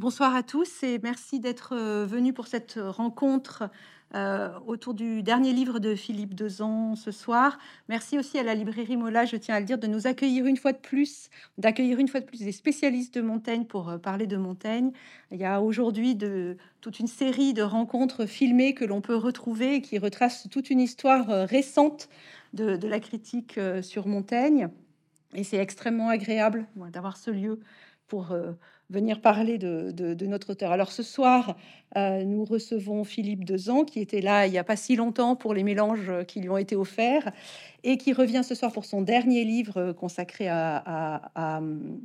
Bonsoir à tous et merci d'être euh, venus pour cette rencontre euh, autour du dernier livre de Philippe Dezan ce soir. Merci aussi à la librairie Mola, je tiens à le dire, de nous accueillir une fois de plus, d'accueillir une fois de plus des spécialistes de Montaigne pour euh, parler de Montaigne. Il y a aujourd'hui toute une série de rencontres filmées que l'on peut retrouver et qui retracent toute une histoire récente de, de la critique sur Montaigne. Et c'est extrêmement agréable d'avoir ce lieu pour venir parler de, notre auteur. Alors ce soir, euh, nous recevons Philippe Dezan, qui était là il n'y a pas si longtemps pour les mélanges qui lui ont été offerts, et qui revient ce soir pour son dernier livre consacré à,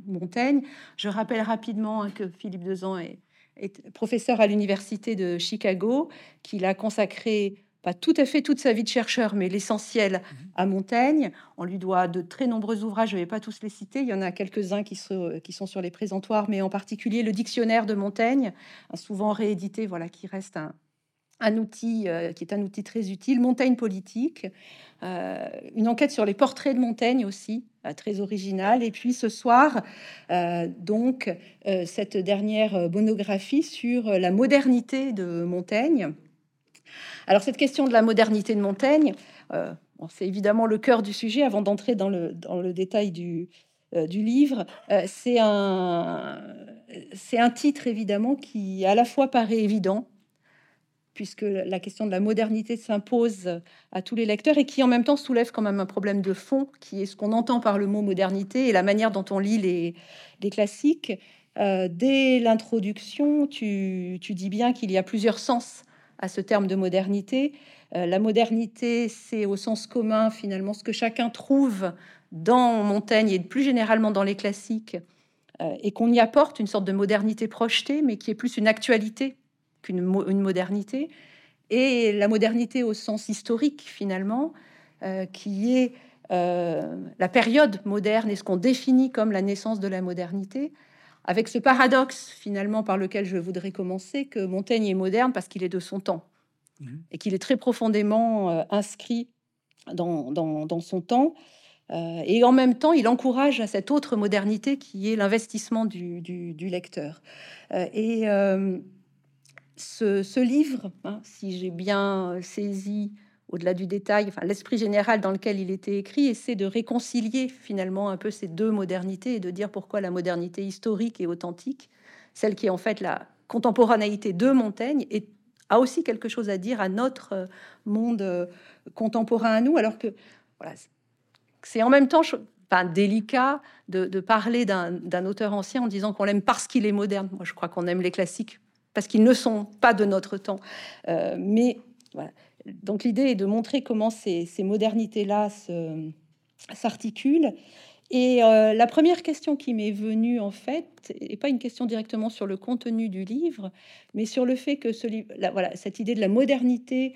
Montaigne. Je rappelle rapidement hein, que Philippe Dezan est, est professeur à l'université de Chicago, qu'il a consacré pas tout à fait toute sa vie de chercheur, mais l'essentiel mhm. à Montaigne. On lui doit de très nombreux ouvrages, je ne vais pas tous les citer, il y en a quelques-uns qui, qui, sont sur les présentoirs, mais en particulier le dictionnaire de Montaigne, souvent réédité, voilà, qui reste un, outil euh, qui est un outil très utile. Montaigne politique, euh, une enquête sur les portraits de Montaigne aussi, euh, très originale. Et puis ce soir, donc, cette dernière monographie sur la modernité de Montaigne alors cette question de la modernité de Montaigne, euh, c'est évidemment le cœur du sujet avant d'entrer dans le, dans le détail du, euh, du livre. Euh, c'est un, un titre évidemment qui à la fois paraît évident, puisque la question de la modernité s'impose à tous les lecteurs et qui en même temps soulève quand même un problème de fond, qui est ce qu'on entend par le mot modernité et la manière dont on lit les, les classiques. dès l'introduction, tu, tu, dis bien qu'il y a plusieurs sens à ce terme de modernité. Euh, la modernité, c'est au sens commun finalement ce que chacun trouve dans Montaigne et plus généralement dans les classiques, euh, et qu'on y apporte une sorte de modernité projetée, mais qui est plus une actualité qu'une une modernité. Et la modernité au sens historique finalement, euh, qui est la période moderne et ce qu'on définit comme la naissance de la modernité, avec ce paradoxe finalement par lequel je voudrais commencer, que Montaigne est moderne parce qu'il est de son temps mhm. et qu'il est très profondément euh, inscrit dans, dans, son temps. Euh, et en même temps, il encourage à cette autre modernité qui est l'investissement du, du, lecteur. Euh, et ce, ce, livre, hein, si j'ai bien saisi au-delà du détail, l'esprit général dans lequel il était écrit, essaie de réconcilier finalement un peu ces deux modernités et de dire pourquoi la modernité historique et authentique, celle qui est en fait la contemporanéité de Montaigne, a aussi quelque chose à dire à notre euh, monde euh, contemporain à nous, alors que voilà, c'est en même temps pas délicat de, parler d'un auteur ancien en disant qu'on l'aime parce qu'il est moderne. Moi, je crois qu'on aime les classiques parce qu'ils ne sont pas de notre temps. Euh, mais voilà donc l'idée est de montrer comment ces, modernités-là s'articulent. Et euh, la première question qui m'est venue, en fait, n'est pas une question directement sur le contenu du livre, mais sur le fait que cette idée de la modernité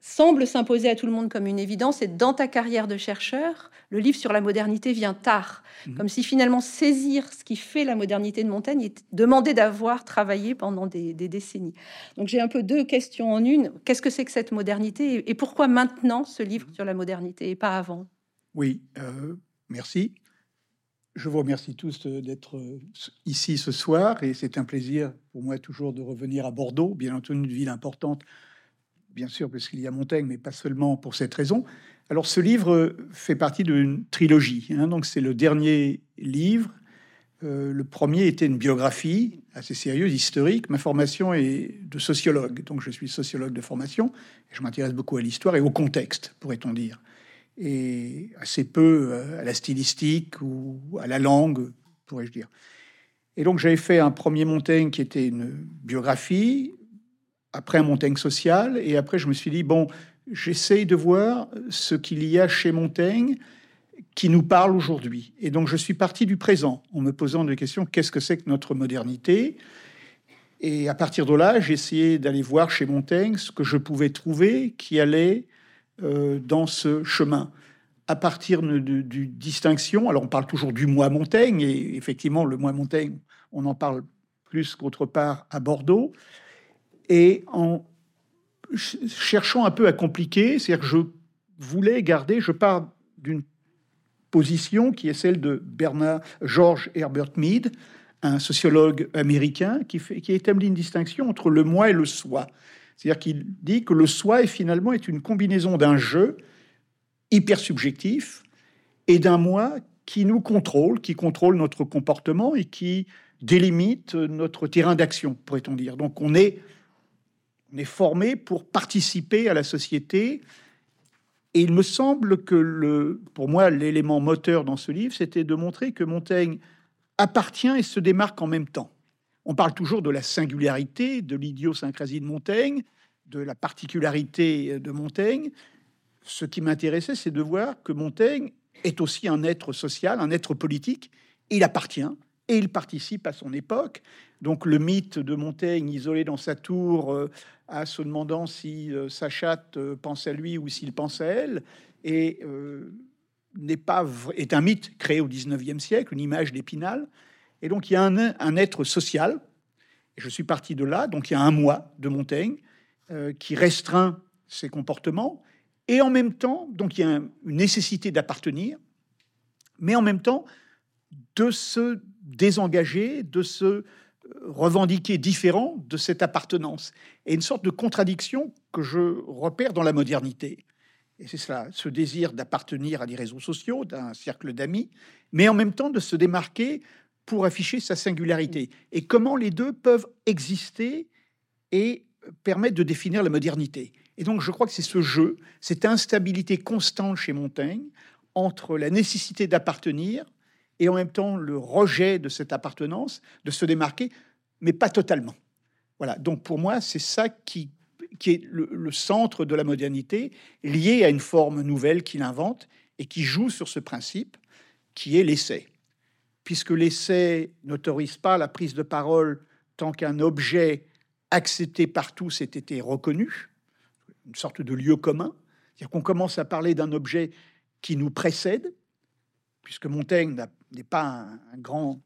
semble s'imposer à tout le monde comme une évidence. Et dans ta carrière de chercheur, le livre sur la modernité vient tard, mhm. comme si finalement saisir ce qui fait la modernité de Montaigne est demander d'avoir travaillé pendant des, décennies. Donc j'ai un peu deux questions en une. Qu'est-ce que c'est que cette modernité et pourquoi maintenant ce livre sur la modernité et pas avant? Oui, euh, merci. Je vous remercie tous d'être euh, ici ce soir et c'est un plaisir pour moi toujours de revenir à Bordeaux, bien entendu une ville importante bien sûr, parce qu'il y a Montaigne, mais pas seulement pour cette raison. Alors, ce livre fait partie d'une trilogie. Hein. donc, c'est le dernier livre. Euh, le premier était une biographie assez sérieuse, historique. Ma formation est de sociologue, donc je suis sociologue de formation. Je m'intéresse beaucoup à l'histoire et au contexte, pourrait-on dire, et assez peu euh, à la stylistique ou à la langue, pourrais-je dire. Et donc, j'avais fait un premier Montaigne qui était une biographie, après Montaigne social, et après je me suis dit, bon, j'essaye de voir ce qu'il y a chez Montaigne qui nous parle aujourd'hui. Et donc je suis parti du présent en me posant des questions, qu'est-ce que c'est que notre modernité? Et à partir de là, j'ai essayé d'aller voir chez Montaigne ce que je pouvais trouver qui allait euh, dans ce chemin. À partir de, du distinction, alors on parle toujours du mois Montaigne, et effectivement le mois Montaigne, on en parle plus qu'autre part à Bordeaux et en cherchant un peu à compliquer, c'est-à-dire que je voulais garder, je pars d'une position qui est celle de Bernard George Herbert Mead, un sociologue américain qui, fait, qui établit une distinction entre le moi et le soi. C'est-à-dire qu'il dit que le soi est finalement est une combinaison d'un jeu hyper subjectif et d'un moi qui nous contrôle, qui contrôle notre comportement et qui délimite notre terrain d'action, pourrait-on dire. Donc on est, on est formé pour participer à la société. Et il me semble que, le, pour moi, l'élément moteur dans ce livre, c'était de montrer que Montaigne appartient et se démarque en même temps. On parle toujours de la singularité, de l'idiosyncrasie de Montaigne, de la particularité de Montaigne. Ce qui m'intéressait, c'est de voir que Montaigne est aussi un être social, un être politique. Il appartient et il participe à son époque. Donc le mythe de Montaigne isolé dans sa tour, euh, à se demandant si euh, sa chatte euh, pense à lui ou s'il pense à elle, et n'est pas est un mythe créé au 19e siècle, une image d'Épinal. Et donc il y a un, être social. Je suis parti de là. Donc il y a un moi de Montaigne qui restreint ses comportements. Et en même temps, donc il y a une nécessité d'appartenir, mais en même temps de se désengager, de se euh, revendiquer différent de cette appartenance. Et une sorte de contradiction que je repère dans la modernité. Et c'est cela, ce désir d'appartenir à des réseaux sociaux, d'un cercle d'amis, mais en même temps de se démarquer pour afficher sa singularité. Et comment les deux peuvent exister et permettre de définir la modernité. Et donc je crois que c'est ce jeu, cette instabilité constante chez Montaigne entre la nécessité d'appartenir et en même temps le rejet de cette appartenance, de se démarquer, mais pas totalement. Voilà, donc pour moi, c'est ça qui, qui est le, centre de la modernité, lié à une forme nouvelle qu'il invente et qui joue sur ce principe, qui est l'essai. Puisque l'essai n'autorise pas la prise de parole tant qu'un objet accepté par tous ait été reconnu, une sorte de lieu commun, c'est-à-dire qu'on commence à parler d'un objet qui nous précède, puisque Montaigne n'est pas un, grand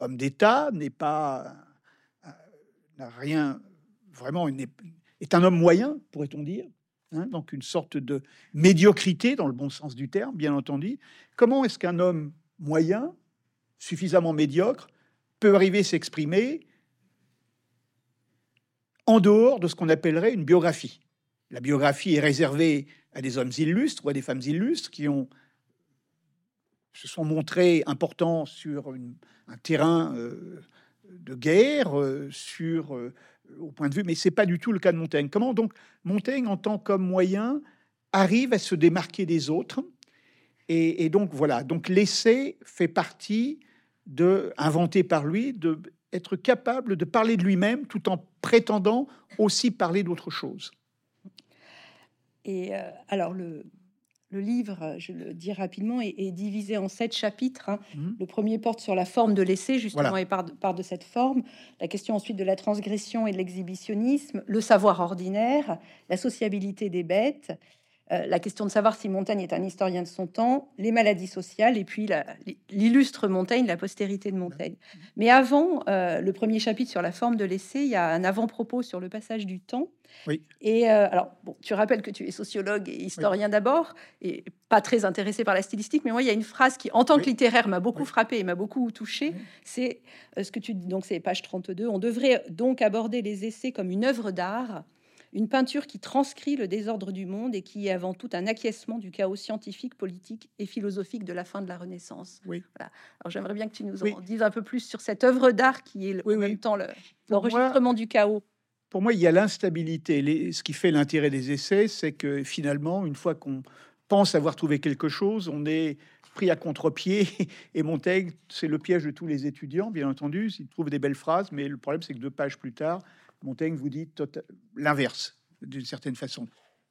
homme d'État, n'est pas n'a rien vraiment est un homme moyen, pourrait-on dire, hein, donc une sorte de médiocrité dans le bon sens du terme, bien entendu. Comment est-ce qu'un homme moyen, suffisamment médiocre, peut arriver à s'exprimer en dehors de ce qu'on appellerait une biographie? La biographie est réservée à des hommes illustres ou à des femmes illustres qui ont se sont montrés importants sur un terrain euh, de guerre, euh, sur euh, au point de vue, mais c'est pas du tout le cas de Montaigne. Comment donc Montaigne, en tant qu'homme moyen, arrive à se démarquer des autres et, donc voilà. Donc l'essai fait partie de inventé par lui, de être capable de parler de lui-même tout en prétendant aussi parler d'autre chose. Et alors le le livre, je le dis rapidement, est, divisé en sept chapitres. Hein. Mmh. Le premier porte sur la forme de l'essai, justement, et part de, cette forme. La question ensuite de la transgression et de l'exhibitionnisme, le savoir ordinaire, la sociabilité des bêtes, euh, la question de savoir si Montaigne est un historien de son temps, les maladies sociales, et puis l'illustre Montaigne, la postérité de Montaigne. Mais avant euh, le premier chapitre sur la forme de l'essai, il y a un avant-propos sur le passage du temps. Oui. Et euh, alors, bon, tu rappelles que tu es sociologue et historien d'abord, et pas très intéressé par la stylistique, mais moi, il y a une phrase qui, en tant que littéraire, m'a beaucoup frappé et m'a beaucoup touché. C'est ce que tu dis, donc c'est page 32. On devrait donc aborder les essais comme une œuvre d'art une peinture qui transcrit le désordre du monde et qui est avant tout un acquiescement du chaos scientifique, politique et philosophique de la fin de la Renaissance. Oui. Alors j'aimerais bien que tu nous en dises un peu plus sur cette œuvre d'art qui est en même temps l'enregistrement du chaos. Pour moi, il y a l'instabilité. Ce qui fait l'intérêt des essais, c'est que finalement, une fois qu'on pense avoir trouvé quelque chose, on est pris à contre-pied. Et Montaigne, c'est le piège de tous les étudiants, bien entendu. Ils trouvent des belles phrases, mais le problème, c'est que deux pages plus tard, Montaigne vous dit tota-, l'inverse, d'une certaine façon.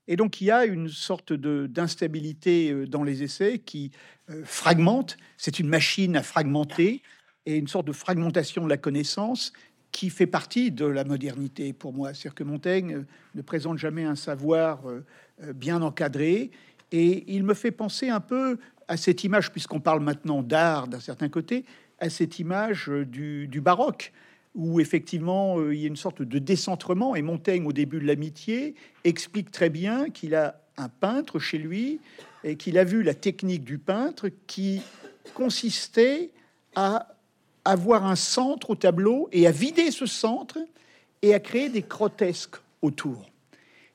Et donc il y a une sorte d'instabilité euh, dans les essais qui euh, fragmente, c'est une machine à fragmenter, et une sorte de fragmentation de la connaissance qui fait partie de la modernité pour moi. C'est-à-dire que Montaigne euh, ne présente jamais un savoir bien encadré, et il me fait penser un peu à cette image, puisqu'on parle maintenant d'art d'un certain côté, à cette image du, du baroque où effectivement euh, il y a une sorte de décentrement. Et Montaigne, au début de l'amitié, explique très bien qu'il a un peintre chez lui et qu'il a vu la technique du peintre qui consistait à avoir un centre au tableau et à vider ce centre et à créer des grotesques autour.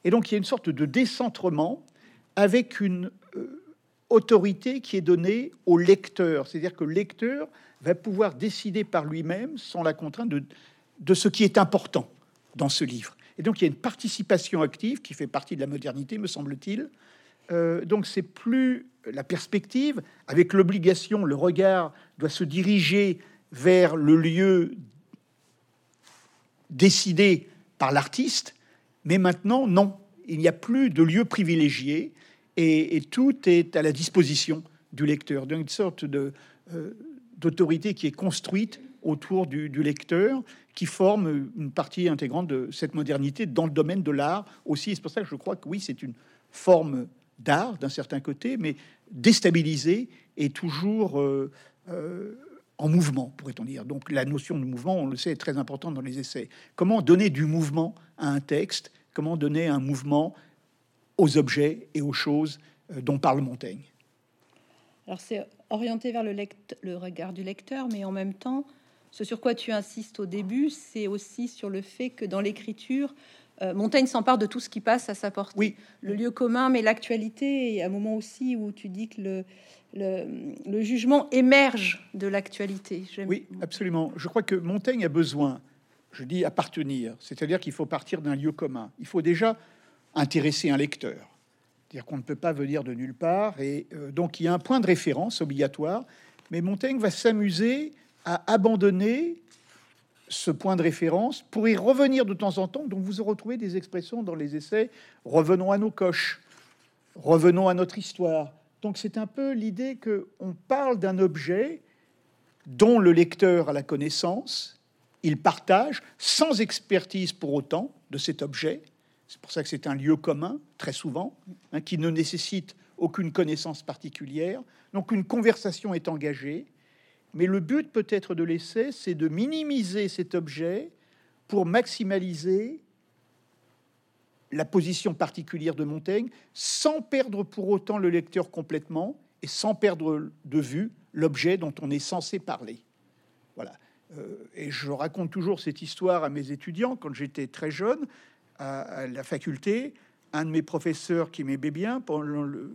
Et donc il y a une sorte de décentrement avec une euh, autorité qui est donnée au lecteur. C'est-à-dire que le lecteur va pouvoir décider par lui-même, sans la contrainte, de, ce qui est important dans ce livre. Et donc il y a une participation active qui fait partie de la modernité, me semble-t-il. Euh, donc c'est plus la perspective, avec l'obligation, le regard doit se diriger vers le lieu décidé par l'artiste, mais maintenant, non, il n'y a plus de lieu privilégié et, tout est à la disposition du lecteur, d'une sorte de, euh, d'autorité qui est construite autour du, lecteur, qui forme une partie intégrante de cette modernité dans le domaine de l'art aussi. C'est pour ça que je crois que oui, c'est une forme d'art d'un certain côté, mais déstabilisée et toujours euh, euh, en mouvement, pourrait-on dire. Donc la notion de mouvement, on le sait, est très importante dans les essais. Comment donner du mouvement à un texte? Comment donner un mouvement aux objets et aux choses euh, dont parle Montaigne? Alors c'est orienté vers le, le regard du lecteur, mais en même temps, ce sur quoi tu insistes au début, c'est aussi sur le fait que dans l'écriture, euh, Montaigne s'empare de tout ce qui passe à sa portée. Oui. Le lieu commun, mais l'actualité, et un moment aussi où tu dis que le, le, jugement émerge de l'actualité. Oui, absolument. Je crois que Montaigne a besoin, je dis appartenir, c'est-à-dire qu'il faut partir d'un lieu commun. Il faut déjà intéresser un lecteur. C'est-à-dire qu'on ne peut pas venir de nulle part, et euh, donc il y a un point de référence obligatoire, mais Montaigne va s'amuser à abandonner ce point de référence pour y revenir de temps en temps. Donc vous retrouvez des expressions dans les essais, revenons à nos coches, revenons à notre histoire, donc c'est un peu l'idée que on parle d'un objet dont le lecteur a la connaissance, il partage sans expertise pour autant de cet objet. C'est pour ça que c'est un lieu commun, très souvent, hein, qui ne nécessite aucune connaissance particulière. Donc une conversation est engagée, mais le but peut-être de l'essai, c'est de minimiser cet objet pour maximaliser la position particulière de Montaigne, sans perdre pour autant le lecteur complètement et sans perdre de vue l'objet dont on est censé parler. Voilà. Euh, et je raconte toujours cette histoire à mes étudiants quand j'étais très jeune à, la faculté. Un de mes professeurs qui m'aimait bien, le,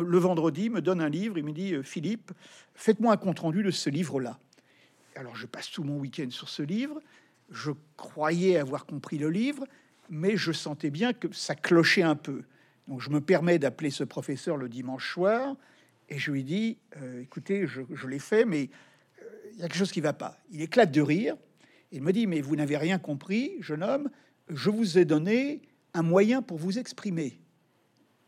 le, vendredi, me donne un livre. Il me dit Philippe, faites-moi un compte rendu de ce livre-là. Alors je passe tout mon week-end sur ce livre. Je croyais avoir compris le livre, mais je sentais bien que ça clochait un peu. Donc je me permets d'appeler ce professeur le dimanche soir et je lui dis euh, écoutez, je, l'ai fait, mais euh, il y a quelque chose qui va pas. Il éclate de rire. Il me dit mais vous n'avez rien compris, jeune homme. Je vous ai donné un moyen pour vous exprimer.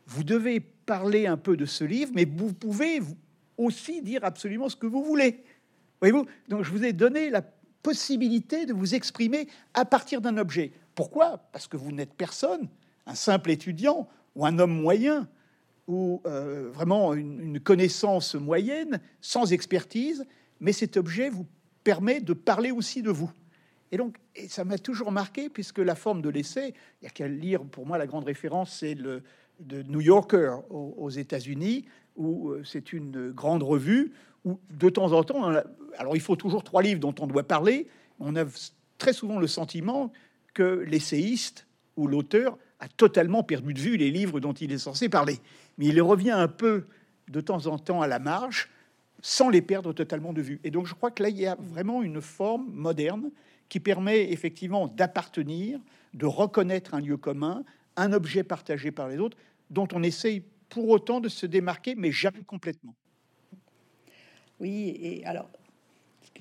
Vous devez parler un peu de ce livre, mais vous pouvez aussi dire absolument ce que vous voulez. Voyez-vous Donc je vous ai donné la possibilité de vous exprimer à partir d'un objet. Pourquoi? Parce que vous n'êtes personne, un simple étudiant ou un homme moyen ou euh, vraiment une, connaissance moyenne, sans expertise, mais cet objet vous permet de parler aussi de vous. Et donc, ça m'a toujours marqué, puisque la forme de l'essai, il y a qu'à lire, pour moi, la grande référence, c'est le de New Yorker aux, États-Unis, où euh, c'est une grande revue, où de temps en temps, alors il faut toujours trois livres dont on doit parler, on a très souvent le sentiment que l'essayiste ou l'auteur a totalement perdu de vue les livres dont il est censé parler. Mais il revient un peu de temps en temps à la marge sans les perdre totalement de vue. Et donc je crois que là, il y a vraiment une forme moderne qui permet effectivement d'appartenir, de reconnaître un lieu commun, un objet partagé par les autres, dont on essaye pour autant de se démarquer, mais jamais complètement. Oui, et alors,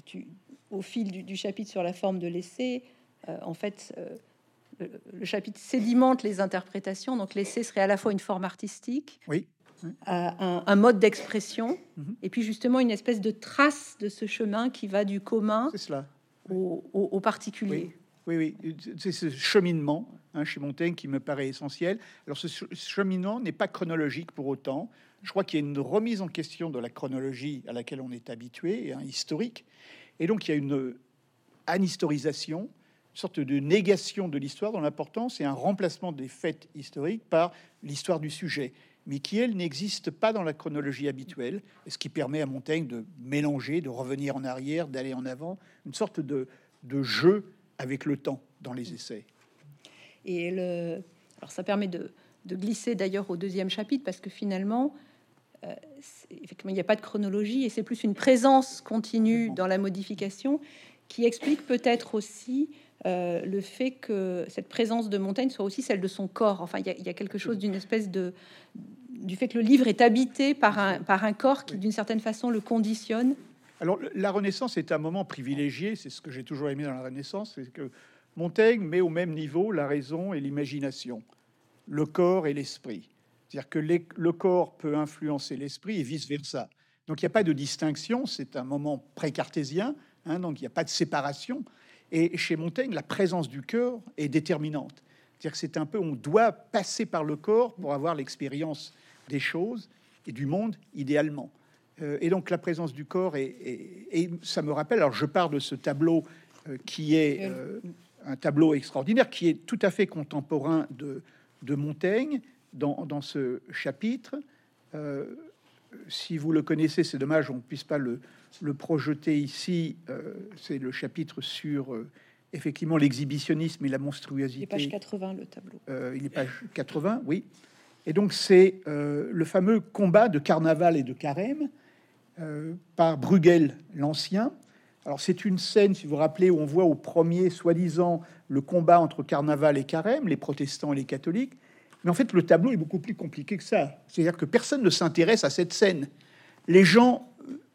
tu, au fil du chapitre sur la forme de l'essai, euh, en fait, euh, le, chapitre sédimente les interprétations. Donc l'essai serait à la fois une forme artistique, oui. Euh, un, mode d'expression, mhm. et puis justement une espèce de trace de ce chemin qui va du commun cela. Au, particulier. Oui, oui, c'est ce cheminement hein, chez Montaigne qui me paraît essentiel. Alors ce cheminement n'est pas chronologique pour autant. Je crois qu'il y a une remise en question de la chronologie à laquelle on est habitué, un historique. Et donc il y a une anhistorisation sorte de négation de l'histoire dont l'importance est un remplacement des faits historiques par l'histoire du sujet. Mais qui, elle, n'existe pas dans la chronologie habituelle, ce qui permet à Montaigne de mélanger, de revenir en arrière, d'aller en avant, une sorte de, de jeu avec le temps dans les essais. Et le... alors ça permet de, de glisser d'ailleurs au deuxième chapitre, parce que finalement, euh, effectivement, il n'y a pas de chronologie, et c'est plus une présence continue dans la modification qui explique peut-être aussi euh, le fait que cette présence de Montaigne soit aussi celle de son corps. Enfin, il y a, quelque chose d'une espèce de du fait que le livre est habité par un, par un corps qui, d'une certaine façon, le conditionne. Alors, la Renaissance est un moment privilégié, c'est ce que j'ai toujours aimé dans la Renaissance, c'est que Montaigne met au même niveau la raison et l'imagination, le corps et l'esprit. C'est-à-dire que le corps peut influencer l'esprit et vice-versa. Donc, il n'y a pas de distinction, c'est un moment pré-cartésien, hein, donc il n'y a pas de séparation. Et chez Montaigne, la présence du cœur est déterminante. C'est-à-dire que c'est un peu, on doit passer par le corps pour avoir l'expérience des choses et du monde, idéalement. Euh, et donc la présence du corps, est, et ça me rappelle, alors je pars de ce tableau euh, qui est euh, un tableau extraordinaire, qui est tout à fait contemporain de, de Montaigne dans, dans, ce chapitre. Si vous le connaissez, c'est dommage, on ne puisse pas le, le projeter ici. c'est le chapitre sur effectivement l'exhibitionnisme et la monstruosité. Il est page 80, le tableau. il est page 80, oui. Et donc c'est euh, le fameux combat de Carnaval et de Carême euh, par Bruegel l'Ancien. Alors c'est une scène, si vous vous rappelez, où on voit au premier, soi-disant, le combat entre Carnaval et Carême, les protestants et les catholiques. Mais en fait, le tableau est beaucoup plus compliqué que ça. C'est-à-dire que personne ne s'intéresse à cette scène. Les gens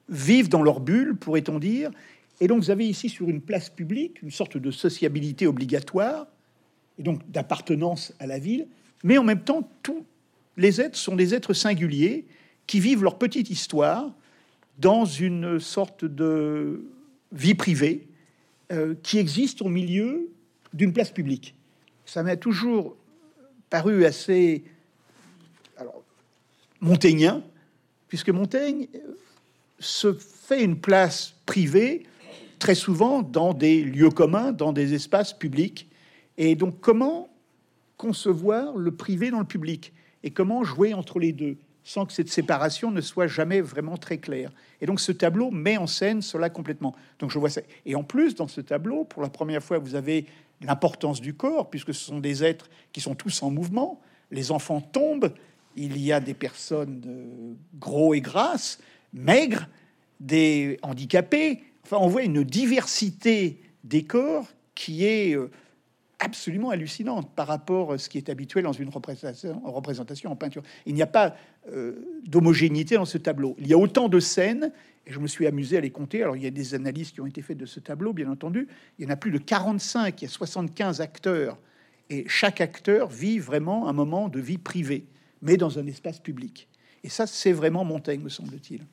vivent dans leur bulle, pourrait-on dire. Et donc vous avez ici sur une place publique une sorte de sociabilité obligatoire, et donc d'appartenance à la ville, mais en même temps, tout, les êtres sont des êtres singuliers qui vivent leur petite histoire dans une sorte de vie privée euh, qui existe au milieu d'une place publique. Ça m'a toujours paru assez alors, puisque Montaigne euh, se fait une place privée très souvent dans des lieux communs, dans des espaces publics. Et donc comment concevoir le privé dans le public? Et comment jouer entre les deux sans que cette séparation ne soit jamais vraiment très claire? Et donc ce tableau met en scène cela complètement. Donc je vois ça. Et en plus, dans ce tableau, pour la première fois, vous avez l'importance du corps, puisque ce sont des êtres qui sont tous en mouvement. Les enfants tombent, il y a des personnes gros et grasses, maigres, des handicapés. Enfin, on voit une diversité des corps qui est euh, absolument hallucinante par rapport à ce qui est habituel dans une représentation en, peinture. Il n'y a pas euh, d'homogénéité dans ce tableau. Il y a autant de scènes, et je me suis amusé à les compter. Alors, il y a des analyses qui ont été faites de ce tableau, bien entendu. Il y en a plus de 45, il y a 75 acteurs, et chaque acteur vit vraiment un moment de vie privée, mais dans un espace public. Et ça, c'est vraiment Montaigne, me semble-t-il.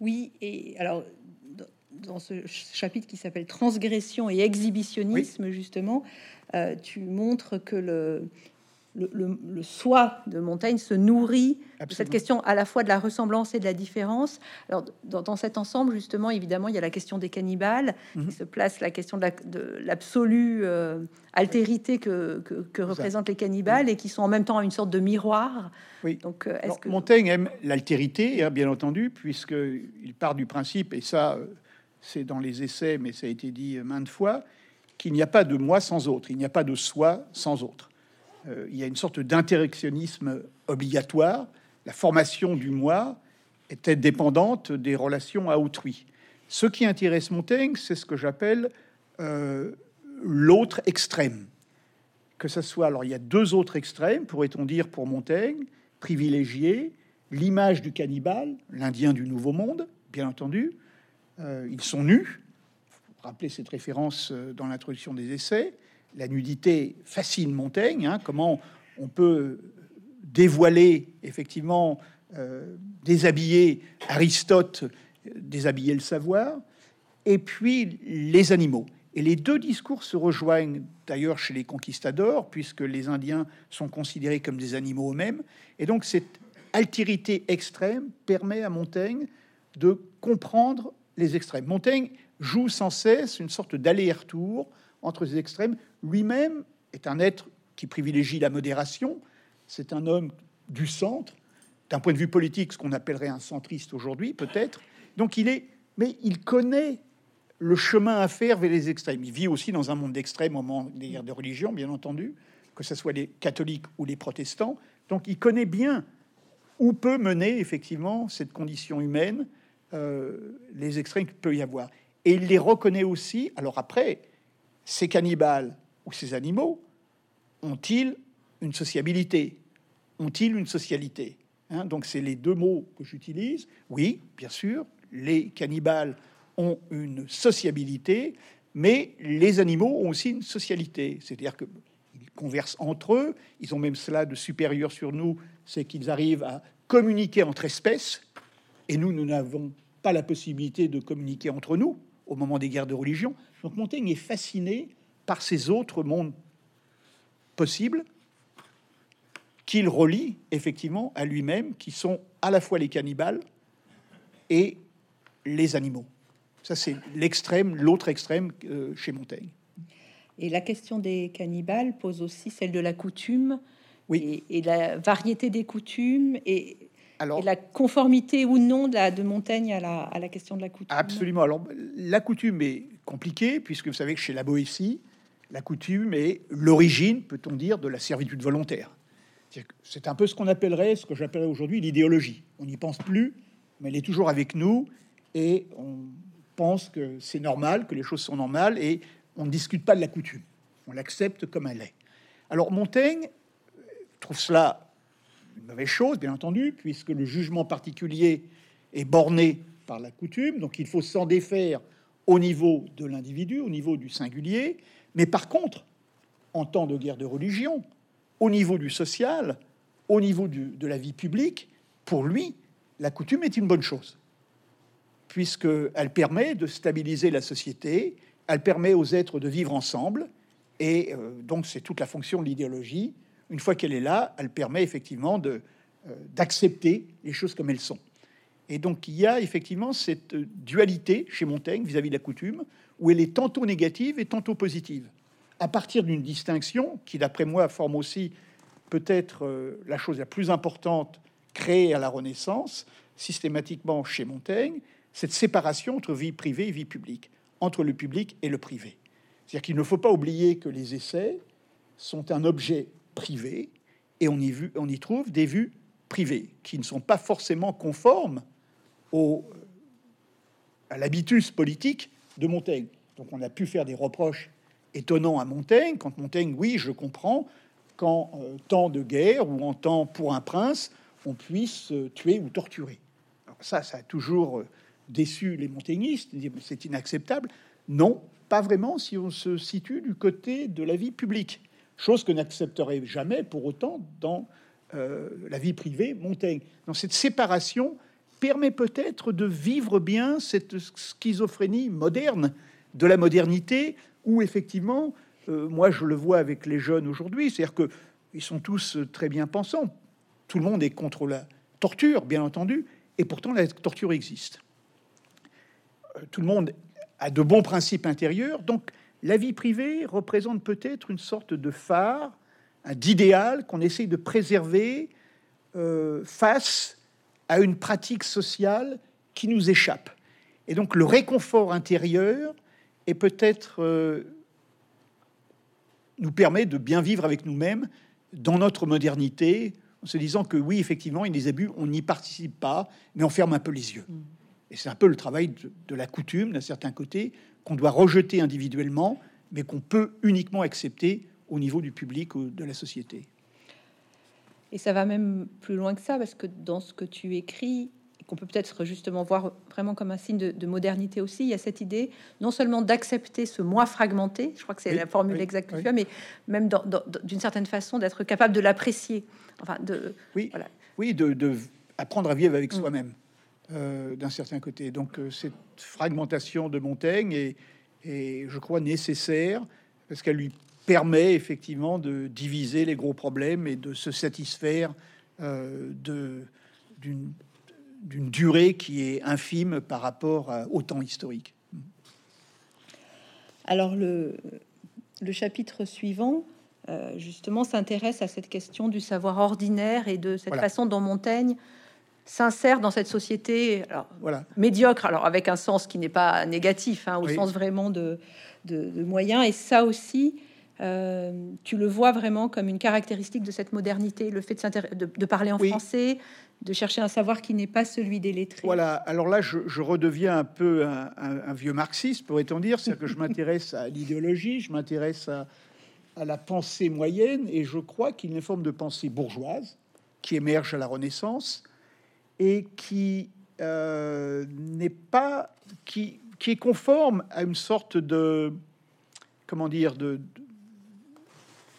Oui, et alors dans ce chapitre qui s'appelle Transgression et exhibitionnisme, justement, euh, tu montres que le, le, soi de Montaigne se nourrit de cette question à la fois de la ressemblance et de la différence. Alors, dans, cet ensemble, justement, évidemment, il y a la question des cannibales, mhm. qui se place la question de l'absolue euh, altérité que, que, représentent les cannibales et qui sont en même temps une sorte de miroir. Oui. Donc, euh, est-ce que Montaigne aime l'altérité, hein, bien entendu, puisque il part du principe, et ça, c'est dans les essais, mais ça a été dit maintes fois, qu'il n'y a pas de moi sans autre, il n'y a pas de soi sans autre. Euh, il y a une sorte d'interactionnisme obligatoire. La formation du moi était dépendante des relations à autrui. Ce qui intéresse Montaigne, c'est ce que j'appelle euh, l'autre extrême. Que ce soit, alors il y a deux autres extrêmes, pourrait-on dire pour Montaigne, privilégié, l'image du cannibale, l'Indien du Nouveau Monde, bien entendu, ils sont nus. Rappelez cette référence euh, dans l'introduction des essais. La nudité fascine Montaigne. Hein. comment on peut dévoiler, effectivement, euh, déshabiller Aristote, déshabiller le savoir, et puis les animaux. Et les deux discours se rejoignent d'ailleurs chez les conquistadors, puisque les Indiens sont considérés comme des animaux eux-mêmes. Et donc cette altérité extrême permet à Montaigne de comprendre les extrêmes. Montaigne joue sans cesse une sorte d'aller-retour entre les extrêmes. Lui-même est un être qui privilégie la modération. C'est un homme du centre, d'un point de vue politique, ce qu'on appellerait un centriste aujourd'hui, peut-être. Donc il est, mais il connaît le chemin à faire vers les extrêmes. Il vit aussi dans un monde d'extrêmes au moment des guerres de religion, bien entendu, que ce soit les catholiques ou les protestants. Donc il connaît bien où peut mener effectivement cette condition humaine, euh, les extrêmes qu'il peut y avoir. Et il les reconnaît aussi. Alors après, ces cannibales ou ces animaux ont-ils une sociabilité? Ont-ils une socialité? Hein Donc c'est les deux mots que j'utilise. Oui, bien sûr, les cannibales ont une sociabilité, mais les animaux ont aussi une socialité. C'est-à-dire que ils conversent entre eux. Ils ont même cela de supérieur sur nous, c'est qu'ils arrivent à communiquer entre espèces. Et nous, nous n'avons pas la possibilité de communiquer entre nous au moment des guerres de religion. Donc Montaigne est fasciné par ces autres mondes possibles qu'il relie effectivement à lui-même, qui sont à la fois les cannibales et les animaux. Ça, c'est l'extrême, l'autre extrême euh, chez Montaigne. Et la question des cannibales pose aussi celle de la coutume, oui. et, la variété des coutumes, et, Alors, la conformité ou non de, la, de Montaigne à la, à la, question de la coutume. Absolument. Alors, la coutume est compliquée, puisque vous savez que chez la Boétie, la coutume est l'origine, peut-on dire, de la servitude volontaire. C'est un peu ce qu'on appellerait, ce que j'appellerais aujourd'hui l'idéologie. On n'y pense plus, mais elle est toujours avec nous, et on pense que c'est normal, que les choses sont normales, et on ne discute pas de la coutume. On l'accepte comme elle est. Alors Montaigne trouve cela une mauvaise chose, bien entendu, puisque le jugement particulier est borné par la coutume, donc il faut s'en défaire au niveau de l'individu, au niveau du singulier, mais par contre, en temps de guerre de religion, au niveau du social, au niveau de la vie publique, pour lui, la coutume est une bonne chose, puisqu'elle permet de stabiliser la société, elle permet aux êtres de vivre ensemble, et euh, donc c'est toute la fonction de l'idéologie. Une fois qu'elle est là, elle permet effectivement de euh, d'accepter les choses comme elles sont. Et donc il y a effectivement cette dualité chez Montaigne vis-à-vis de la coutume, où elle est tantôt négative et tantôt positive, à partir d'une distinction qui, d'après moi, forme aussi peut-être euh, la chose la plus importante créée à la Renaissance, systématiquement chez Montaigne, cette séparation entre vie privée et vie publique entre le public et le privé. C'est-à-dire qu'il ne faut pas oublier que les essais sont un objet privé et on y, vu, on y trouve des vues privées qui ne sont pas forcément conformes au, à l'habitus politique de Montaigne. Donc on a pu faire des reproches étonnants à Montaigne, quand Montaigne, oui, je comprends, qu'en euh, temps de guerre ou en temps pour un prince, on puisse euh, tuer ou torturer. Alors ça, ça a toujours euh, déçu les montaignistes, c'est inacceptable. Non, pas vraiment si on se situe du côté de la vie publique, chose que n'accepterait jamais pour autant dans euh, la vie privée Montaigne. Dans cette séparation permet peut-être de vivre bien cette schizophrénie moderne de la modernité, où effectivement, euh, moi je le vois avec les jeunes aujourd'hui, c'est-à-dire que ils sont tous très bien pensants. Tout le monde est contre la torture, bien entendu, et pourtant la torture existe tout le monde a de bons principes intérieurs. Donc, la vie privée représente peut-être une sorte de phare, d'idéal qu'on essaye de préserver euh, face à une pratique sociale qui nous échappe. Et donc, le réconfort intérieur est peut-être euh, nous permet de bien vivre avec nous-mêmes dans notre modernité, en se disant que oui, effectivement, il y a des abus, on n'y participe pas, mais on ferme un peu les yeux. Mmh. Et c'est un peu le travail de, la coutume, d'un certain côté, qu'on doit rejeter individuellement, mais qu'on peut uniquement accepter au niveau du public ou de la société. Et ça va même plus loin que ça, parce que dans ce que tu écris, qu'on peut peut-être justement voir vraiment comme un signe de, modernité aussi, il y a cette idée non seulement d'accepter ce moi fragmenté, je crois que c'est la formule exacte mais même d'une certaine façon d'être capable de l'apprécier. Enfin, de, oui, oui de, apprendre à vivre avec mm. soi-même. Euh, d'un certain côté. Donc euh, cette fragmentation de Montaigne est, je crois, nécessaire parce qu'elle lui permet effectivement de diviser les gros problèmes et de se satisfaire euh, d'une durée qui est infime par rapport au temps historique. Alors le, le chapitre suivant justement s'intéresse à cette question du savoir ordinaire et de cette façon dont Montaigne s'insère dans cette société alors, voilà. médiocre, alors avec un sens qui n'est pas négatif, hein, au sens vraiment de, de, moyens. Et ça aussi, euh, tu le vois vraiment comme une caractéristique de cette modernité, le fait de, de parler en français, de chercher un savoir qui n'est pas celui des lettrés. Voilà, alors là, je, redeviens un peu un, vieux marxiste, pourrait-on dire, c'est que je m'intéresse à l'idéologie, je m'intéresse à, à, la pensée moyenne, et je crois qu'il y a une forme de pensée bourgeoise qui émerge à la Renaissance, et qui euh, n'est pas qui, est conforme à une sorte de comment dire de,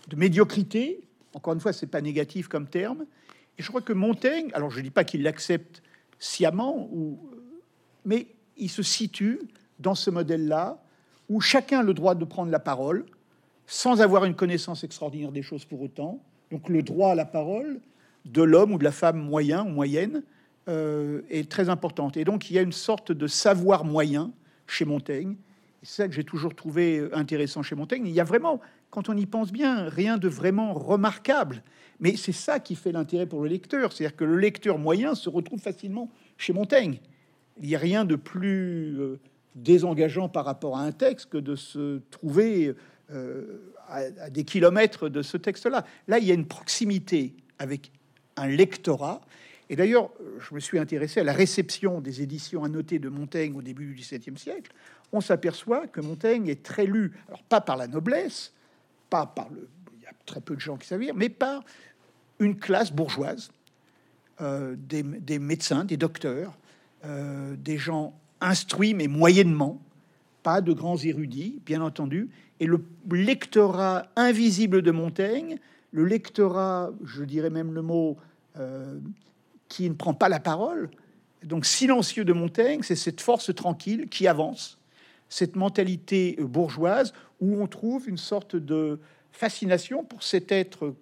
de, médiocrité. Encore une fois, c'est pas négatif comme terme. Et je crois que Montaigne, alors je dis pas qu'il l'accepte sciemment, mais il se situe dans ce modèle-là où chacun a le droit de prendre la parole sans avoir une connaissance extraordinaire des choses pour autant. Donc le droit à la parole de l'homme ou de la femme moyen ou moyenne euh, est très importante. Et donc, il y a une sorte de savoir moyen chez Montaigne. C'est ça que j'ai toujours trouvé intéressant chez Montaigne. Il y a vraiment, quand on y pense bien, rien de vraiment remarquable. Mais c'est ça qui fait l'intérêt pour le lecteur. C'est-à-dire que le lecteur moyen se retrouve facilement chez Montaigne. Il n'y a rien de plus euh, désengageant par rapport à un texte que de se trouver euh, à, des kilomètres de ce texte-là. Là, il y a une proximité avec un lectorat et d'ailleurs, je me suis intéressé à la réception des éditions annotées de Montaigne au début du XVIIe siècle. On s'aperçoit que Montaigne est très lu, alors pas par la noblesse, pas par le, il y a très peu de gens qui savent lire, mais par une classe bourgeoise, euh, des, médecins, des docteurs, euh, des gens instruits mais moyennement, pas de grands érudits, bien entendu, et le lectorat invisible de Montaigne, le lectorat, je dirais même le mot euh, qui ne prend pas la parole. Donc silencieux de Montaigne, c'est cette force tranquille qui avance, cette mentalité bourgeoise où on trouve une sorte de fascination pour cet être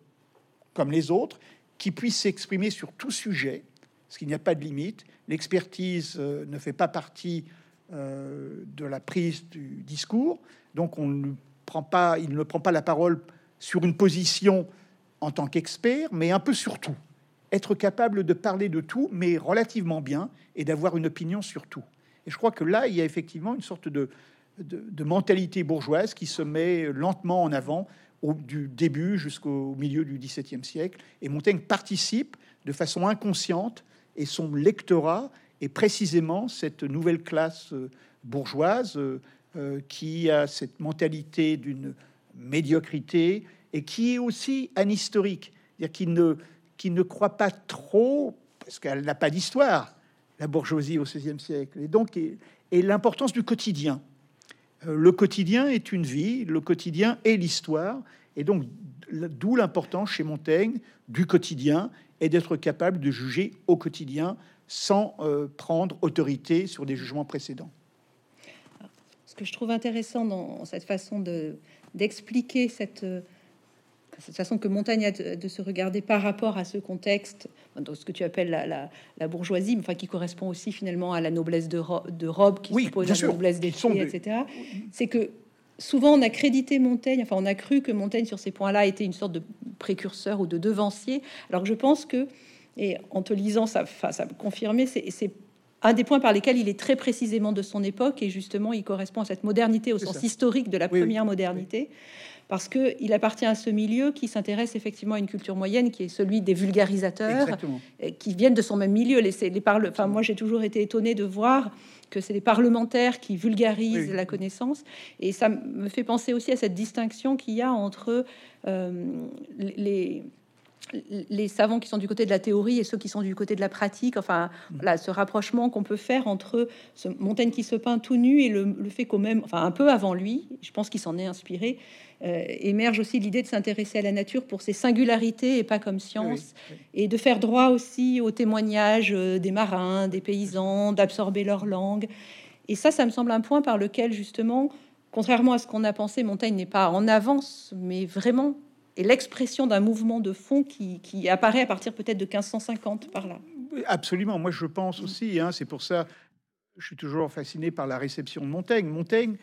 comme les autres qui puisse s'exprimer sur tout sujet, parce qu'il n'y a pas de limite. L'expertise euh, ne fait pas partie euh, de la prise du discours, donc on ne prend pas, il ne prend pas la parole sur une position en tant qu'expert, mais un peu sur tout être capable de parler de tout, mais relativement bien, et d'avoir une opinion sur tout. Et je crois que là, il y a effectivement une sorte de, de, mentalité bourgeoise qui se met lentement en avant au, du début jusqu'au milieu du XVIIe siècle. Et Montaigne participe de façon inconsciente, et son lectorat est précisément cette nouvelle classe euh, bourgeoise euh, euh, qui a cette mentalité d'une médiocrité et qui est aussi anhistorique, c'est-à-dire qui ne qui ne croit pas trop, parce qu'elle n'a pas d'histoire, la bourgeoisie au XVIe siècle, et donc et, l'importance du quotidien. Euh, le quotidien est une vie, le quotidien est l'histoire, et donc d'où l'importance chez Montaigne du quotidien et d'être capable de juger au quotidien sans euh, prendre autorité sur des jugements précédents. Ce que je trouve intéressant dans cette façon de d'expliquer cette cette façon que Montaigne a de, se regarder par rapport à ce contexte, dans ce que tu appelles la, bourgeoisie, enfin qui correspond aussi finalement à la noblesse de, de robe, qui oui, suppose la noblesse des filles, etc. C'est que souvent on a crédité Montaigne, enfin on a cru que Montaigne sur ces points-là était une sorte de précurseur ou de devancier, alors que je pense que, et en te lisant ça, ça me confirmait, c'est un des points par lesquels il est très précisément de son époque et justement il correspond à cette modernité au sens historique de la première modernité parce qu'il appartient à ce milieu qui s'intéresse effectivement à une culture moyenne, qui est celui des vulgarisateurs, qui viennent de son même milieu. Les, les parle enfin, moi, j'ai toujours été étonné de voir que c'est les parlementaires qui vulgarisent la connaissance. Et ça me fait penser aussi à cette distinction qu'il y a entre euh, les les savants qui sont du côté de la théorie et ceux qui sont du côté de la pratique, enfin, là, ce rapprochement qu'on peut faire entre ce Montaigne qui se peint tout nu et le, fait qu'au même, enfin, un peu avant lui, je pense qu'il s'en est inspiré, euh, émerge aussi l'idée de s'intéresser à la nature pour ses singularités et pas comme science, et de faire droit aussi aux témoignages euh, des marins, des paysans, d'absorber leur langue. Et ça, ça me semble un point par lequel, justement, contrairement à ce qu'on a pensé, Montaigne n'est pas en avance, mais vraiment et l'expression d'un mouvement de fond qui, apparaît à partir peut-être de 1550 par là. Absolument, moi je pense aussi, hein, c'est pour ça je suis toujours fasciné par la réception de Montaigne. Montaigne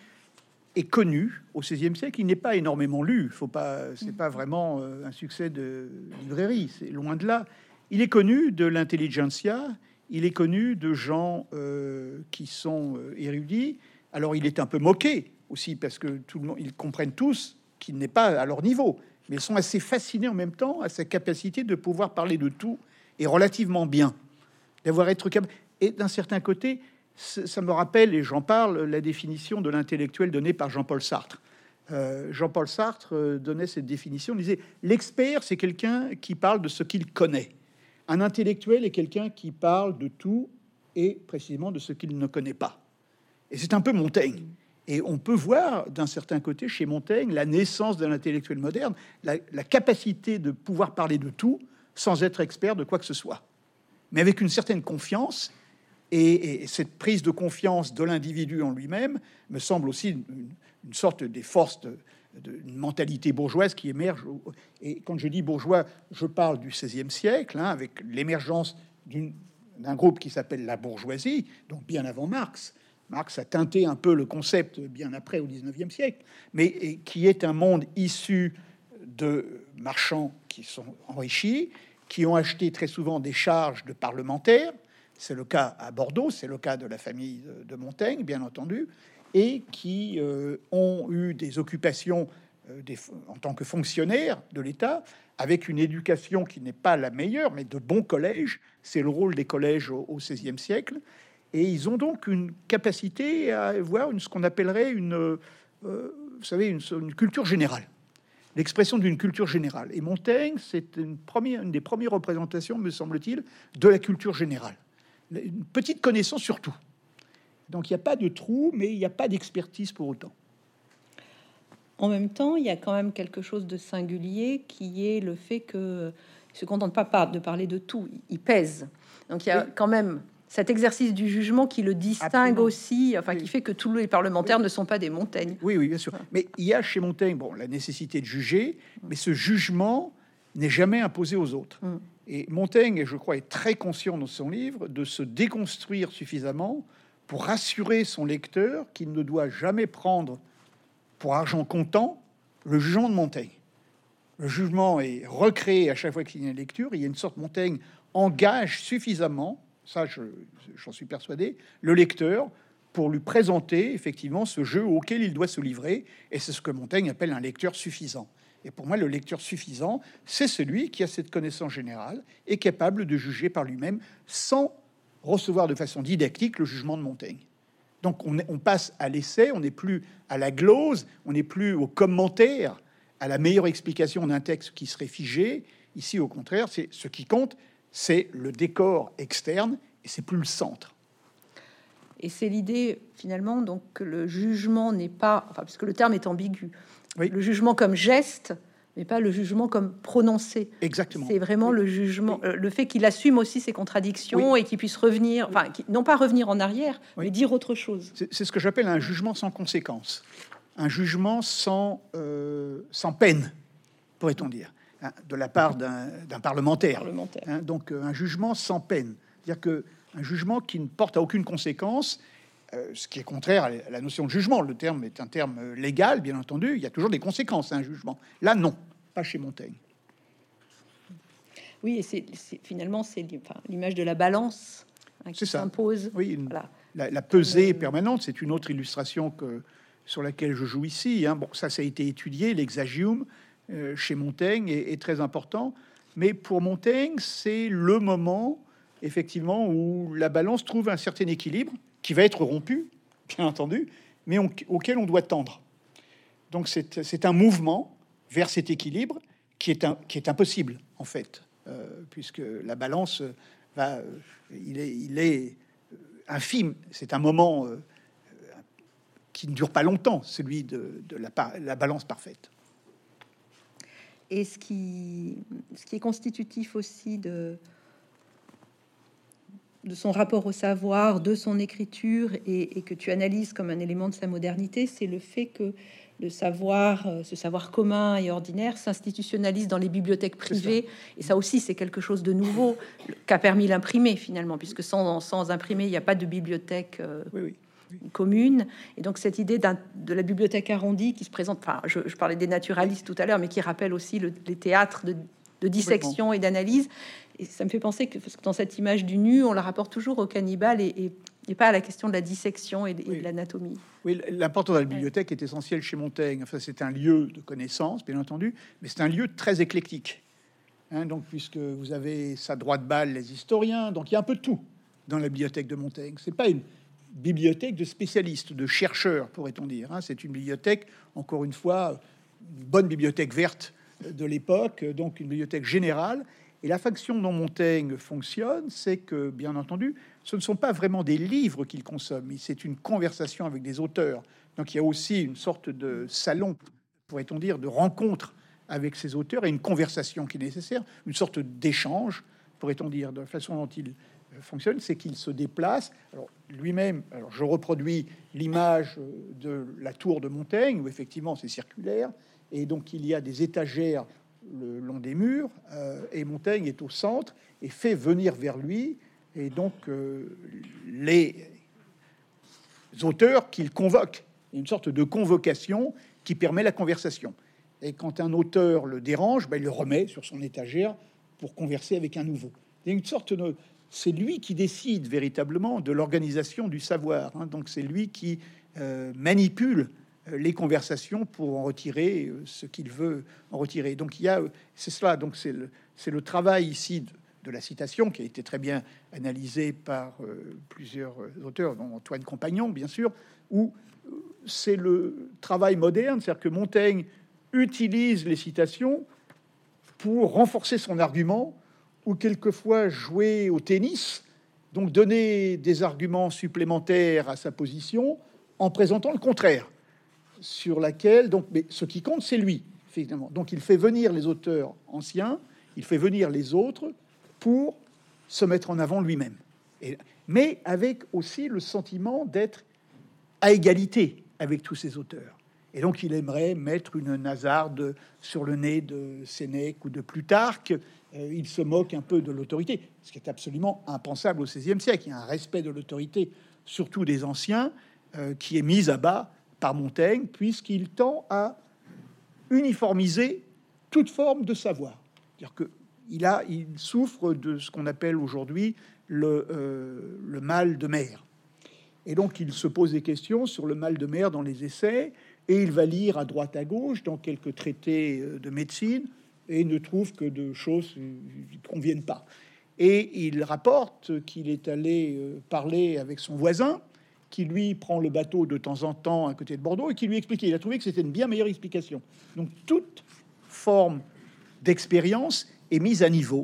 est connu au XVIe siècle. Il n'est pas énormément lu. Faut pas, c'est pas vraiment euh, un succès de librairie. C'est loin de là. Il est connu de l'intelligentsia. Il est connu de gens euh, qui sont euh, érudits. Alors il est un peu moqué aussi parce que tout le monde, ils comprennent tous qu'il n'est pas à leur niveau, mais ils sont assez fascinés en même temps à sa capacité de pouvoir parler de tout et relativement bien, d'avoir être capable. Et d'un certain côté, ça me rappelle, et j'en parle, la définition de l'intellectuel donnée par Jean-Paul Sartre. Euh, Jean-Paul Sartre euh, donnait cette définition, il disait, l'expert, c'est quelqu'un qui parle de ce qu'il connaît. Un intellectuel est quelqu'un qui parle de tout et précisément de ce qu'il ne connaît pas. Et c'est un peu Montaigne. Et on peut voir d'un certain côté chez Montaigne la naissance de l'intellectuel moderne, la, capacité de pouvoir parler de tout sans être expert de quoi que ce soit, mais avec une certaine confiance et, cette prise de confiance de l'individu en lui-même me semble aussi une, sorte des forces d'une mentalité bourgeoise qui émerge. Et quand je dis bourgeois, je parle du XVIe siècle, hein, avec l'émergence d'un groupe qui s'appelle la bourgeoisie, donc bien avant Marx. Marx a teinté un peu le concept bien après au XIXe siècle, mais qui est un monde issu de marchands qui sont enrichis, qui ont acheté très souvent des charges de parlementaires, c'est le cas à Bordeaux, c'est le cas de la famille de Montaigne, bien entendu, et qui euh, ont eu des occupations euh, en tant que fonctionnaires de l'État, avec une éducation qui n'est pas la meilleure, mais de bons collèges. C'est le rôle des collèges au XVIe siècle. Et ils ont donc une capacité à avoir une, ce qu'on appellerait une, euh, vous savez, une, une culture générale l'expression d'une culture générale. Et Montaigne, c'est une, première, une des premières représentations, me semble-t-il, de la culture générale une petite connaissance sur tout. Donc il n'y a pas de trou, mais il n'y a pas d'expertise pour autant. En même temps, il y a quand même quelque chose de singulier qui est le fait que se contente pas de parler de tout, il pèse. Donc il y a quand même cet exercice du jugement qui le distingue aussi, enfin qui fait que tous les parlementaires ne sont pas des Montaigne. Oui, oui, bien sûr. Mais il y a chez Montaigne, bon, la nécessité de juger, mais ce jugement n'est jamais imposé aux autres. Mm. Et Montaigne, je crois, est très conscient dans son livre de se déconstruire suffisamment pour rassurer son lecteur qu'il ne doit jamais prendre pour argent comptant le jugement de Montaigne. Le jugement est recréé à chaque fois qu'il y a une lecture. Il y a une sorte Montaigne engage suffisamment, ça j'en suis persuadé, le lecteur pour lui présenter effectivement ce jeu auquel il doit se livrer. Et c'est ce que Montaigne appelle un lecteur suffisant. Et pour moi, le lecteur suffisant, c'est celui qui a cette connaissance générale et capable de juger par lui-même sans recevoir de façon didactique le jugement de Montaigne. Donc on, on passe à l'essai, on n'est plus à la glose, on n'est plus au commentaire, à la meilleure explication d'un texte qui serait figé. Ici, au contraire, c'est ce qui compte, c'est le décor externe et c'est plus le centre. Et c'est l'idée finalement donc que le jugement n'est pas, enfin parce que le terme est ambigu, le jugement comme geste, mais pas le jugement comme prononcé. Exactement. C'est vraiment le jugement, euh, le fait qu'il assume aussi ses contradictions et qu'il puisse revenir, enfin, non pas revenir en arrière, mais dire autre chose. C'est ce que j'appelle un jugement sans conséquence, un jugement sans, euh, sans peine, pourrait-on dire, hein, de la part d'un parlementaire. Hein, donc euh, un jugement sans peine, c'est-à-dire que un jugement qui ne porte à aucune conséquence euh, ce qui est contraire à la notion de jugement. Le terme est un terme euh, légal, bien entendu. Il y a toujours des conséquences à un jugement. Là, non, pas chez Montaigne. Oui, et c'est finalement c'est l'image de la balance hein, qui s'impose. Oui, la, pesée euh, permanente, c'est une autre illustration que sur laquelle je joue ici. Hein. Bon, ça, ça a été étudié. L'exagium chez Montaigne est, très important, mais pour Montaigne, c'est le moment effectivement où la balance trouve un certain équilibre qui va être rompu, bien entendu, mais auquel on doit tendre. Donc c'est un mouvement vers cet équilibre qui est, un, qui est impossible, en fait, euh, puisque la balance va, euh, il est, il est euh, infime. C'est un moment qui ne dure pas longtemps, celui de, la, balance parfaite. Et ce qui, ce qui est constitutif aussi de, de son rapport au savoir, de son écriture, et, que tu analyses comme un élément de sa modernité, c'est le fait que le savoir, euh, ce savoir commun et ordinaire, s'institutionnalise dans les bibliothèques privées. Et ça aussi, c'est quelque chose de nouveau qu'a permis l'imprimer finalement, puisque sans, sans imprimer, il n'y a pas de bibliothèque. Euh, oui, oui. Commune. Et donc cette idée de la bibliothèque arrondie qui se présente, enfin je, parlais des naturalistes tout à l'heure, mais qui rappelle aussi les théâtres de, dissection et d'analyse. Et ça me fait penser que, parce que dans cette image du nu, on la rapporte toujours au cannibale et, pas à la question de la dissection et de, l'anatomie. Oui, l'importance de la bibliothèque est essentielle chez Montaigne. Enfin, c'est un lieu de connaissance, bien entendu, mais c'est un lieu très éclectique. Hein, donc, puisque vous avez sa droite balle, les historiens, donc il y a un peu de tout dans la bibliothèque de Montaigne. C'est pas une bibliothèque de spécialistes, de chercheurs, pourrait-on dire. Hein. C'est une bibliothèque, encore une fois, une bonne bibliothèque verte de l'époque, donc une bibliothèque générale. Et la faction dont Montaigne fonctionne, c'est que, bien entendu, ce ne sont pas vraiment des livres qu'il consomme, c'est une conversation avec des auteurs. Donc il y a aussi une sorte de salon, pourrait-on dire, de rencontre avec ces auteurs et une conversation qui est nécessaire, une sorte d'échange, pourrait-on dire, de la façon dont il fonctionne, c'est qu'il se déplace. Alors lui-même, alors je reproduis l'image de la tour de Montaigne, où effectivement c'est circulaire, et donc il y a des étagères le long des murs, euh, et Montaigne est au centre et fait venir vers lui, et donc euh, les auteurs qu'il convoque, une sorte de convocation qui permet la conversation. Et quand un auteur le dérange, ben, il le remet sur son étagère pour converser avec un nouveau. Il y a une sorte de... C'est lui qui décide véritablement de l'organisation du savoir. Hein. Donc c'est lui qui euh, manipule euh, les conversations pour en retirer euh, ce qu'il veut en retirer. Donc il y a, c'est cela. Donc c'est le, c'est le travail ici de, la citation qui a été très bien analysé par plusieurs auteurs, dont Antoine Compagnon, bien sûr, où c'est le travail moderne, c'est-à-dire que Montaigne utilise les citations pour renforcer son argument ou quelquefois jouer au tennis, donc donner des arguments supplémentaires à sa position en présentant le contraire, sur laquelle donc mais ce qui compte c'est lui finalement. Donc il fait venir les auteurs anciens, il fait venir les autres pour se mettre en avant lui-même, mais avec aussi le sentiment d'être à égalité avec tous ces auteurs. Et donc il aimerait mettre une nasarde sur le nez de Sénèque ou de Plutarque. Euh, il se moque un peu de l'autorité, ce qui est absolument impensable au XVIe siècle. Il y a un respect de l'autorité, surtout des anciens, euh, qui est mis à bas par Montaigne, puisqu'il tend à uniformiser toute forme de savoir. C'est-à-dire que il, souffre de ce qu'on appelle aujourd'hui le, euh, le mal de mer. Et donc il se pose des questions sur le mal de mer dans les essais, et il va lire à droite à gauche dans quelques traités de médecine et ne trouve que de choses qui ne conviennent pas. Et il rapporte qu'il est allé euh, parler avec son voisin, qui lui prend le bateau de temps en temps à côté de Bordeaux et qui lui expliquait. Il a trouvé que c'était une bien meilleure explication. Donc toute forme d'expérience est mise à niveau.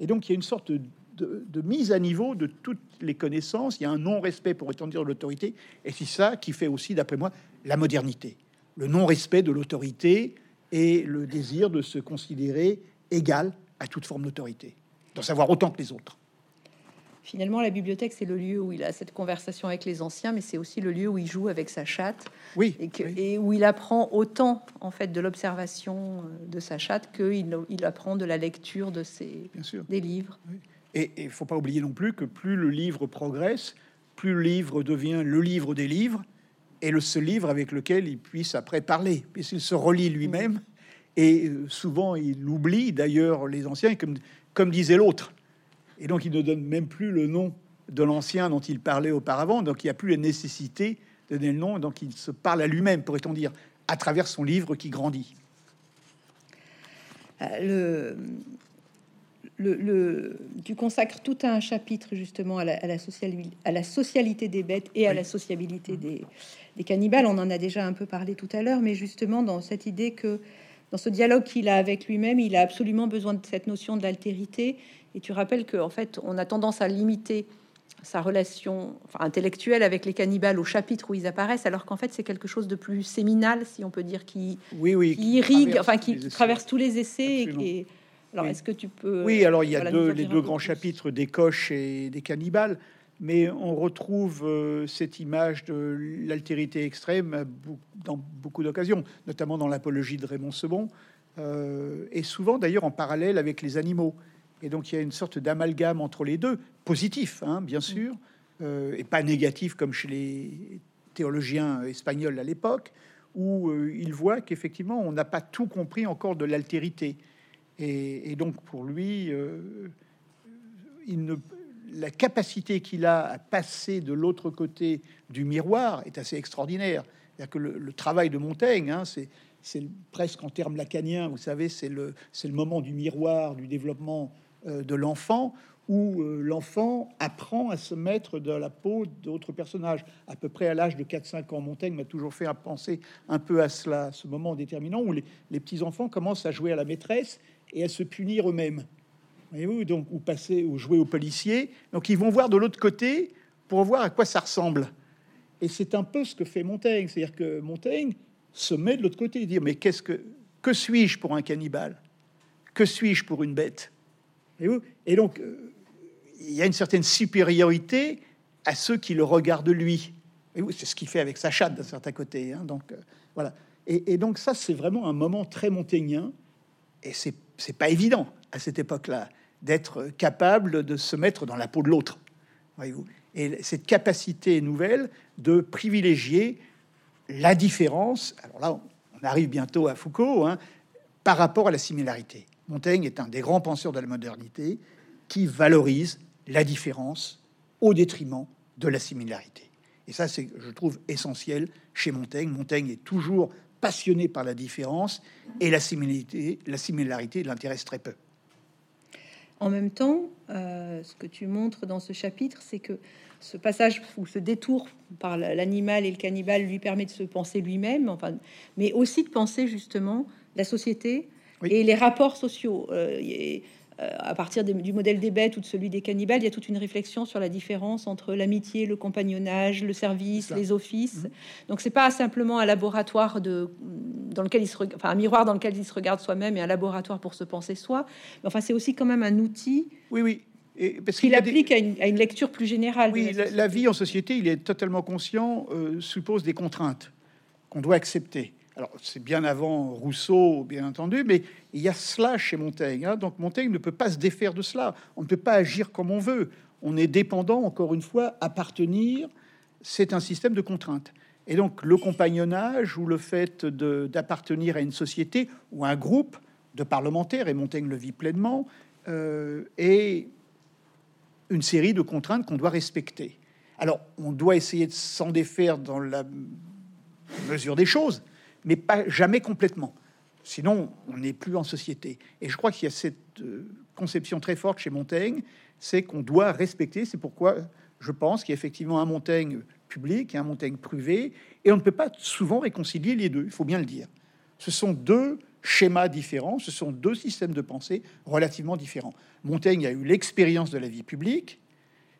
Et donc il y a une sorte de, de, mise à niveau de toutes les connaissances. Il y a un non-respect, pour autant dire, l'autorité. Et c'est ça qui fait aussi, d'après moi, la modernité le non-respect de l'autorité et le désir de se considérer égal à toute forme d'autorité, d'en savoir autant que les autres. Finalement, la bibliothèque, c'est le lieu où il a cette conversation avec les anciens, mais c'est aussi le lieu où il joue avec sa chatte. Oui. Et, où il apprend autant, en fait, de l'observation euh, de sa chatte qu'il il apprend de la lecture de ses, Bien sûr. des livres. Et il faut pas oublier non plus que plus le livre progresse, plus le livre devient le livre des livres, et le seul livre avec lequel il puisse après parler, puisqu'il se relit lui-même, et euh, souvent il oublie d'ailleurs les anciens, comme, comme disait l'autre. Et donc il ne donne même plus le nom de l'ancien dont il parlait auparavant, donc il n'y a plus la nécessité de donner le nom, donc il se parle à lui-même, pourrait-on dire, à travers son livre qui grandit. Euh, le, le, tu consacres tout un chapitre justement à la, à la, socialité des bêtes et à la sociabilité des, des, cannibales. On en a déjà un peu parlé tout à l'heure, mais justement dans cette idée que dans ce dialogue qu'il a avec lui-même, il a absolument besoin de cette notion d'altérité. Et tu rappelles que en fait, on a tendance à limiter sa relation intellectuelle avec les cannibales au chapitre où ils apparaissent, alors qu'en fait c'est quelque chose de plus séminal, si on peut dire, qui, oui, oui, qui irrigue, enfin qui traverse tous les essais et, alors, est-ce que tu peux... Oui, alors il y a deux, les deux grands chapitres des coches et des cannibales, mais on retrouve euh, cette image de l'altérité extrême dans beaucoup d'occasions, notamment dans l'apologie de Raymond Sebon, euh, et souvent d'ailleurs en parallèle avec les animaux. Et donc il y a une sorte d'amalgame entre les deux, positif, hein, bien sûr, et pas négatif comme chez les théologiens espagnols à l'époque, où il voit qu'effectivement on n'a pas tout compris encore de l'altérité. Et, donc pour lui, il ne, la capacité qu'il a à passer de l'autre côté du miroir est assez extraordinaire. cest que le, travail de Montaigne, hein, c'est presque en termes lacaniens, vous savez, c'est le, moment du miroir, du développement euh, de l'enfant, où euh, l'enfant apprend à se mettre dans la peau d'autres personnages. À peu près à l'âge de 4-5 ans, Montaigne m'a toujours fait penser un peu à cela, ce moment déterminant où les, les petits-enfants commencent à jouer à la maîtresse et à se punir eux-mêmes voyez donc, ou passer ou jouer au policier. Donc, ils vont voir de l'autre côté pour voir à quoi ça ressemble. Et c'est un peu ce que fait Montaigne. C'est-à-dire que Montaigne se met de l'autre côté et dit Mais qu'est-ce que, que suis-je pour un cannibale? Que suis-je pour une bête? Et donc, euh, il y a une certaine supériorité à ceux qui le regardent lui. Et c'est ce qu'il fait avec sa chatte d'un certain côté. Hein. donc, euh, voilà. Et, et, donc, ça, c'est vraiment un moment très montagnien. Et c'est, c'est pas évident à cette époque-là d'être capable de se mettre dans la peau de l'autre. Voyez-vous Et cette capacité nouvelle de privilégier la différence. Alors là, on arrive bientôt à Foucault hein, par rapport à la similarité. Montaigne est un des grands penseurs de la modernité qui valorise la différence au détriment de la similarité. Et ça, c'est, je trouve, essentiel chez Montaigne. Montaigne est toujours passionné par la différence et la similarité, la similarité l'intéresse très peu. En même temps, euh, ce que tu montres dans ce chapitre, c'est que ce passage ou ce détour par l'animal et le cannibale lui permet de se penser lui-même, enfin, mais aussi de penser justement la société et les rapports sociaux. Euh, euh, à partir du modèle des bêtes ou de celui des cannibales, il y a toute une réflexion sur la différence entre l'amitié, le compagnonnage, le service, les offices. Mhm. Donc c'est pas simplement un laboratoire de dans lequel il se, enfin un miroir dans lequel il se regarde soi-même et un laboratoire pour se penser soi. Mais enfin c'est aussi quand même un outil. Oui, oui. Et parce qu'il applique à, une, lecture plus générale. Oui, la, vie en société, il est totalement conscient, euh, suppose des contraintes qu'on doit accepter. Alors, c'est bien avant Rousseau, bien entendu, mais il y a cela chez Montaigne. Hein. Donc, Montaigne ne peut pas se défaire de cela. On ne peut pas agir comme on veut. On est dépendant, encore une fois, appartenir. C'est un système de contraintes. Et donc, le compagnonnage ou le fait d'appartenir à une société ou à un groupe de parlementaires, et Montaigne le vit pleinement, euh, est une série de contraintes qu'on doit respecter. Alors, on doit essayer de s'en défaire dans la mesure des choses mais pas jamais complètement. Sinon, on n'est plus en société. Et je crois qu'il y a cette euh, conception très forte chez Montaigne, c'est qu'on doit respecter. C'est pourquoi je pense qu'il y a effectivement un Montaigne public et un Montaigne privé, et on ne peut pas souvent réconcilier les deux. Il faut bien le dire. Ce sont deux schémas différents, ce sont deux systèmes de pensée relativement différents. Montaigne a eu l'expérience de la vie publique,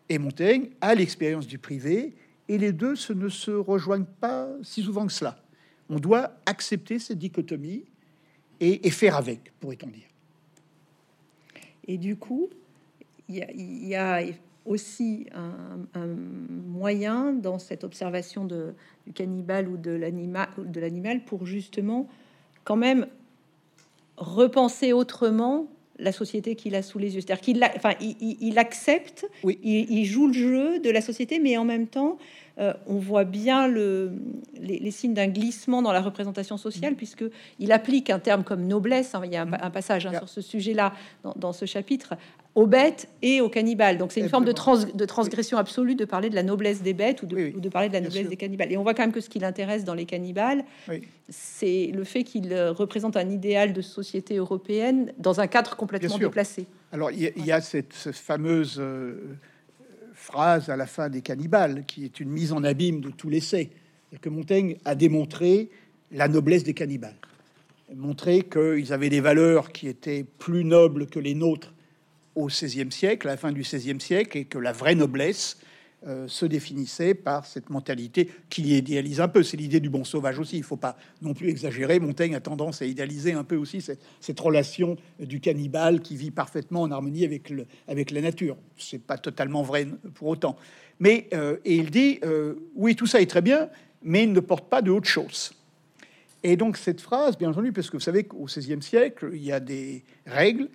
et Montaigne a l'expérience du privé, et les deux ce ne se rejoignent pas si souvent que cela. On doit accepter cette dichotomie et, faire avec, pourrait-on dire. Et du coup, il y, a aussi un, moyen dans cette observation de, du cannibale ou de l'animal pour justement quand même repenser autrement la société qu'il a sous les yeux. C'est-à-dire qu'il enfin, il, accepte, oui. il, joue le jeu de la société, mais en même temps, euh, on voit bien les, signes d'un glissement dans la représentation sociale, mm. puisque il applique un terme comme noblesse. Hein, il y a un, mm. passage hein, sur ce sujet-là dans, ce chapitre aux bêtes et aux cannibales. Donc c'est une forme de, transgression absolue de parler de la noblesse des bêtes ou de, parler de la noblesse des cannibales. Et on voit quand même que ce qui l'intéresse dans les cannibales, c'est le fait qu'il euh, représente un idéal de société européenne dans un cadre complètement déplacé. Alors il y, a cette, fameuse euh, phrase à la fin des cannibales qui est une mise en abîme de tous l'essai, que Montaigne a démontré la noblesse des cannibales, montrer qu'ils avaient des valeurs qui étaient plus nobles que les nôtres au XVIe siècle, à la fin du XVIe siècle, et que la vraie noblesse euh, se définissait par cette mentalité qui idéalise un peu. C'est l'idée du bon sauvage aussi. Il faut pas non plus exagérer. Montaigne a tendance à idéaliser un peu aussi cette, relation du cannibale qui vit parfaitement en harmonie avec, avec la nature. C'est pas totalement vrai pour autant. Mais euh, et il dit euh, oui, tout ça est très bien, mais il ne porte pas de haute chose. Et donc cette phrase, bien entendu, parce que vous savez qu'au XVIe siècle, il y a des règles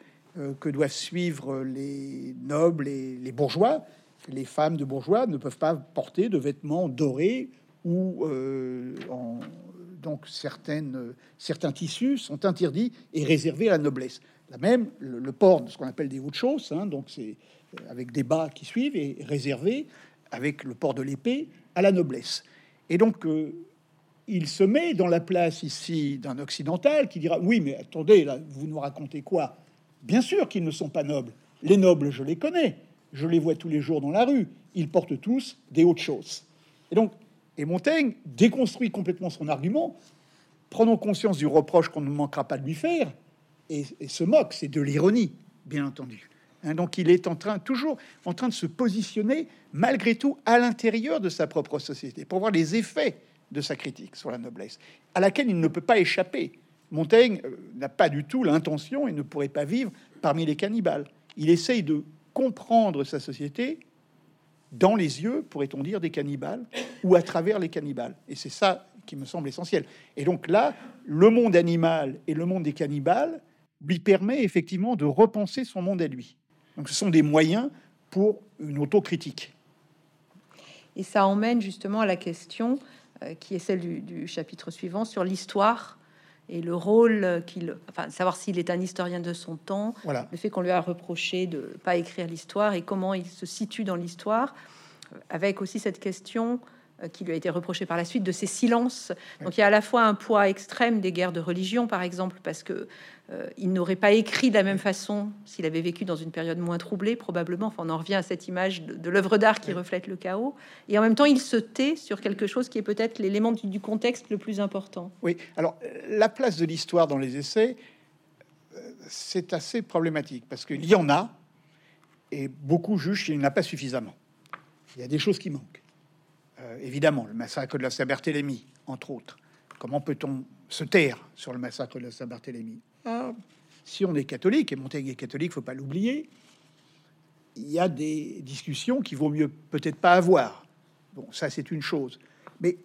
que doivent suivre les nobles et les bourgeois. les femmes de bourgeois ne peuvent pas porter de vêtements dorés ou en, donc certaines, certains tissus sont interdits et réservés à la noblesse. La même, le, port de ce qu'on appelle des hauts de hein, donc c'est avec des bas qui suivent, et réservé avec le port de l'épée à la noblesse. Et donc, euh, il se met dans la place ici d'un occidental qui dira Oui, mais attendez, vous nous racontez quoi? Bien sûr qu'ils ne sont pas nobles. Les nobles, je les connais. Je les vois tous les jours dans la rue. Ils portent tous des hautes choses. Et donc, et Montaigne déconstruit complètement son argument. Prenons conscience du reproche qu'on ne manquera pas de lui faire et, et se moque. C'est de l'ironie, bien entendu. Hein, donc il est en train, toujours en train de se positionner malgré tout à l'intérieur de sa propre société pour voir les effets de sa critique sur la noblesse, à laquelle il ne peut pas échapper. Montaigne euh, n'a pas du tout l'intention et ne pourrait pas vivre parmi les cannibales. Il essaye de comprendre sa société dans les yeux, pourrait-on dire, des cannibales ou à travers les cannibales. Et c'est ça qui me semble essentiel. Et donc là, le monde animal et le monde des cannibales lui permet effectivement de repenser son monde à lui. Donc ce sont des moyens pour une autocritique. Et ça emmène justement à la question euh, qui est celle du, chapitre suivant sur l'histoire et le rôle qu'il, enfin, savoir s'il est un historien de son temps, voilà. le fait qu'on lui a reproché de pas écrire l'histoire et comment il se situe dans l'histoire, avec aussi cette question qui lui a été reproché par la suite de ses silences. Donc il y a à la fois un poids extrême des guerres de religion, par exemple, parce que euh, il n'aurait pas écrit de la même façon s'il avait vécu dans une période moins troublée, probablement. Enfin, on en revient à cette image de, l'œuvre d'art qui reflète le chaos. Et en même temps, il se tait sur quelque chose qui est peut-être l'élément du, contexte le plus important. Oui, alors la place de l'histoire dans les essais, euh, c'est assez problématique parce qu'il y en a, et beaucoup jugent qu'il n'y en a pas suffisamment. Il y a des choses qui manquent. Euh, évidemment, le massacre de la Saint-Barthélemy, entre autres. Comment peut-on se taire sur le massacre de la Saint-Barthélemy? Ah, si on est catholique, et Montaigne est catholique, faut pas l'oublier, il y a des discussions qui vaut mieux peut-être pas avoir. Bon, ça c'est une chose. Mais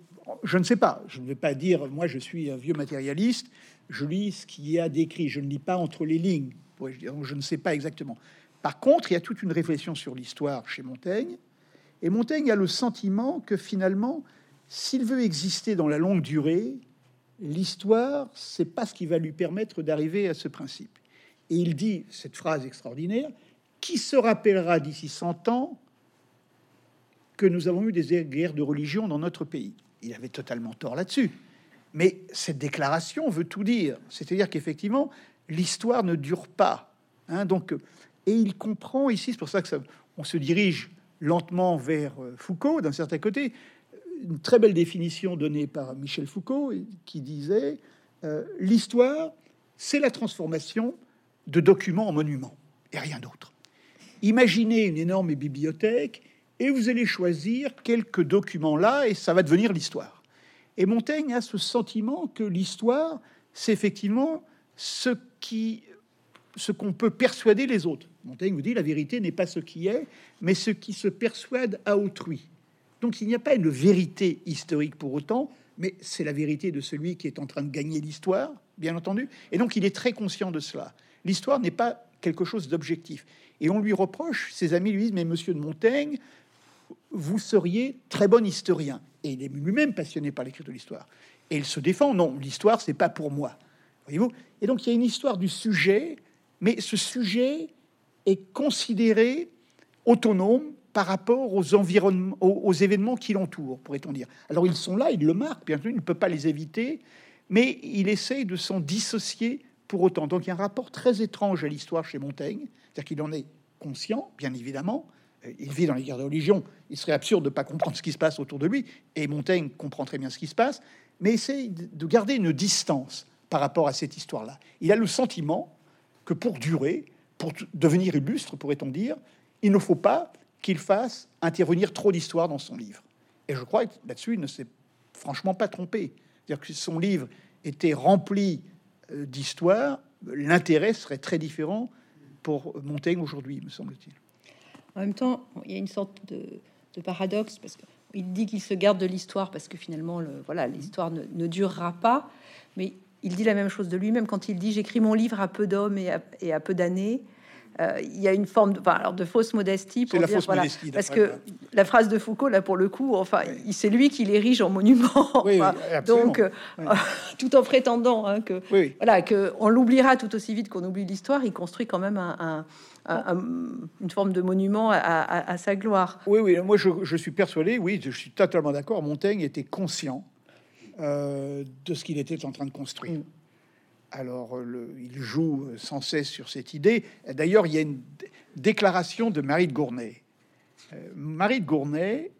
je ne sais pas, je ne vais pas dire, moi je suis un vieux matérialiste, je lis ce qu'il y a décrit, je ne lis pas entre les lignes, je ne sais pas exactement. Par contre, il y a toute une réflexion sur l'histoire chez Montaigne, et Montaigne a le sentiment que finalement, s'il veut exister dans la longue durée, l'histoire, c'est pas ce qui va lui permettre d'arriver à ce principe. Et il dit cette phrase extraordinaire qui se rappellera d'ici 100 ans que nous avons eu des guerres de religion dans notre pays? Il avait totalement tort là-dessus. Mais cette déclaration veut tout dire. C'est-à-dire qu'effectivement, l'histoire ne dure pas. Hein, donc, et il comprend ici, c'est pour ça que ça, on se dirige lentement vers euh, Foucault d'un certain côté une très belle définition donnée par Michel Foucault qui disait euh, l'histoire, c'est la transformation de documents en monuments et rien d'autre. Imaginez une énorme bibliothèque et vous allez choisir quelques documents là et ça va devenir l'histoire. Et Montaigne a ce sentiment que l'histoire, c'est effectivement ce qui ce qu'on peut persuader les autres. Montaigne vous dit la vérité n'est pas ce qui est, mais ce qui se persuade à autrui. Donc il n'y a pas une vérité historique pour autant, mais c'est la vérité de celui qui est en train de gagner l'histoire, bien entendu. Et donc il est très conscient de cela. L'histoire n'est pas quelque chose d'objectif. Et on lui reproche, ses amis lui disent, mais monsieur de Montaigne, vous seriez très bon historien. Et il est lui-même passionné par l'écriture de l'histoire. Et il se défend, non, l'histoire, c'est pas pour moi. Voyez-vous? Et donc il y a une histoire du sujet, mais ce sujet est considéré autonome par rapport aux environnements, aux, événements qui l'entourent, pourrait-on dire. Alors ils sont là, il le marque, bien sûr, il ne peut pas les éviter, mais il essaye de s'en dissocier pour autant. Donc il y a un rapport très étrange à l'histoire chez Montaigne, c'est-à-dire qu'il en est conscient, bien évidemment. Euh, il vit dans les guerres de religion. Il serait absurde de ne pas comprendre ce qui se passe autour de lui, et Montaigne comprend très bien ce qui se passe, mais essaye de garder une distance par rapport à cette histoire-là. Il a le sentiment que pour durer, pour devenir illustre, pourrait-on dire, il ne faut pas qu'il fasse intervenir trop d'histoire dans son livre. Et je crois que là-dessus, il ne s'est franchement pas trompé. C'est-à-dire que si son livre était rempli euh, d'histoire, l'intérêt serait très différent pour Montaigne aujourd'hui, me semble-t-il. En même temps, il y a une sorte de, paradoxe parce qu'il dit qu'il se garde de l'histoire parce que finalement, le, voilà, l'histoire ne, durera pas. Mais il dit la même chose de lui-même quand il dit j'écris mon livre à peu d'hommes et, et, à peu d'années. euh, il y a une forme de, enfin, alors de fausse modestie pour dire voilà, parce que la phrase de Foucault là pour le coup, enfin, c'est lui qui l'érige en monument. donc, euh, tout en prétendant hein, que voilà que on l'oubliera tout aussi vite qu'on oublie l'histoire, il construit quand même un, une forme de monument à, sa gloire. Oui, oui, moi je, je, suis persuadé, oui, je suis totalement d'accord. Montaigne était conscient euh, de ce qu'il était en train de construire. Mm. Alors, le, il joue sans cesse sur cette idée. D'ailleurs, il y a une déclaration de Marie de Gournay. Euh, Marie de Gournay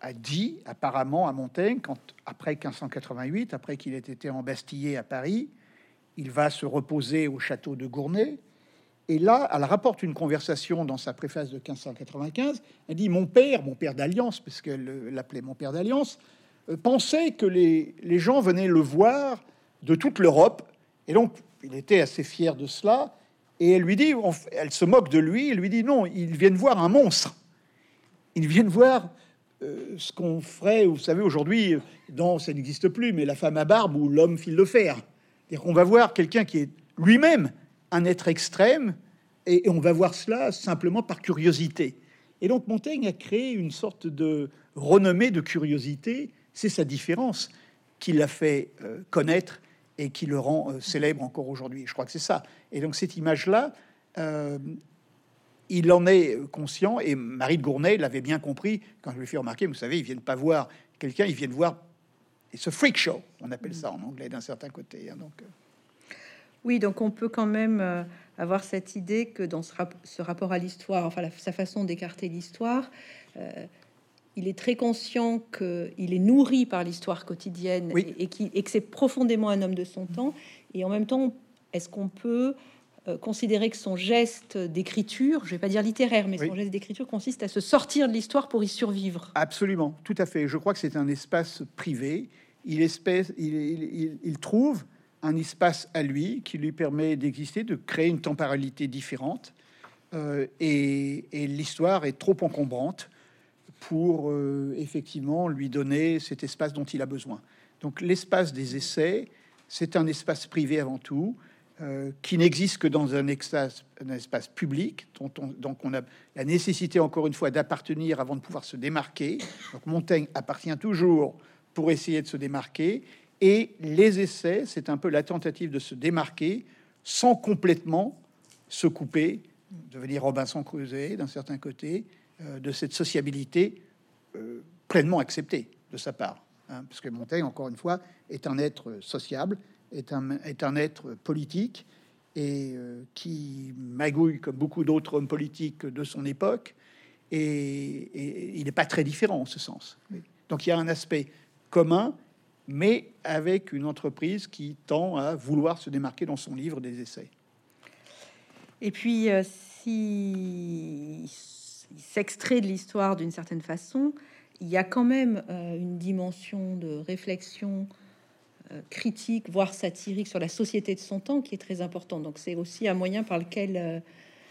a dit apparemment à Montaigne, quand, après 1588, après qu'il ait été embastillé à Paris, il va se reposer au château de Gournay. Et là, elle rapporte une conversation dans sa préface de 1595. Elle dit Mon père, mon père d'Alliance, parce qu'elle l'appelait mon père d'Alliance, euh, pensait que les, les gens venaient le voir de toute l'Europe et donc, il était assez fier de cela. Et elle lui dit, elle se moque de lui, elle lui dit non, ils viennent voir un monstre. Ils viennent voir euh, ce qu'on ferait, vous savez, aujourd'hui, dans ça n'existe plus, mais la femme à barbe ou l'homme fil de fer. C'est-à-dire va voir quelqu'un qui est lui-même un être extrême, et, on va voir cela simplement par curiosité. Et donc Montaigne a créé une sorte de renommée de curiosité. C'est sa différence qui l'a fait euh, connaître et qui le rend euh, célèbre encore aujourd'hui. Je crois que c'est ça. Et donc cette image-là, euh, il en est conscient, et Marie de Gournay l'avait bien compris quand je lui ai fait remarquer, vous savez, ils viennent pas voir quelqu'un, ils viennent voir ce freak show, on appelle ça en anglais d'un certain côté. Hein, donc. Oui, donc on peut quand même avoir cette idée que dans ce, rapport à l'histoire, enfin sa façon d'écarter l'histoire, il est très conscient qu'il est nourri par l'histoire quotidienne et, et, que c'est profondément un homme de son temps. Et en même temps, est-ce qu'on peut euh, considérer que son geste d'écriture, je vais pas dire littéraire, mais son geste d'écriture consiste à se sortir de l'histoire pour y survivre? Absolument, tout à fait. Je crois que c'est un espace privé. Il, espèce, il, trouve un espace à lui qui lui permet d'exister, de créer une temporalité différente. Euh, et l'histoire est trop encombrante pour euh, effectivement lui donner cet espace dont il a besoin. Donc l'espace des essais, c'est un espace privé avant tout, euh, qui n'existe que dans un espace, public, dont on, donc on a la nécessité encore une fois d'appartenir avant de pouvoir se démarquer. Donc Montaigne appartient toujours pour essayer de se démarquer, et les essais, c'est un peu la tentative de se démarquer sans complètement se couper, devenir Robinson Crusoe d'un certain côté, de cette sociabilité euh, pleinement acceptée de sa part. Hein, parce que Montaigne, encore une fois, est un être sociable, est un, est un être politique, et euh, qui magouille comme beaucoup d'autres hommes politiques de son époque, et, il n'est pas très différent en ce sens. Donc il y a un aspect commun, mais avec une entreprise qui tend à vouloir se démarquer dans son livre des essais. Et puis, si s'extrait de l'histoire d'une certaine façon, il y a quand même euh, une dimension de réflexion euh, critique, voire satirique sur la société de son temps qui est très importante. Donc c'est aussi un moyen par lequel euh,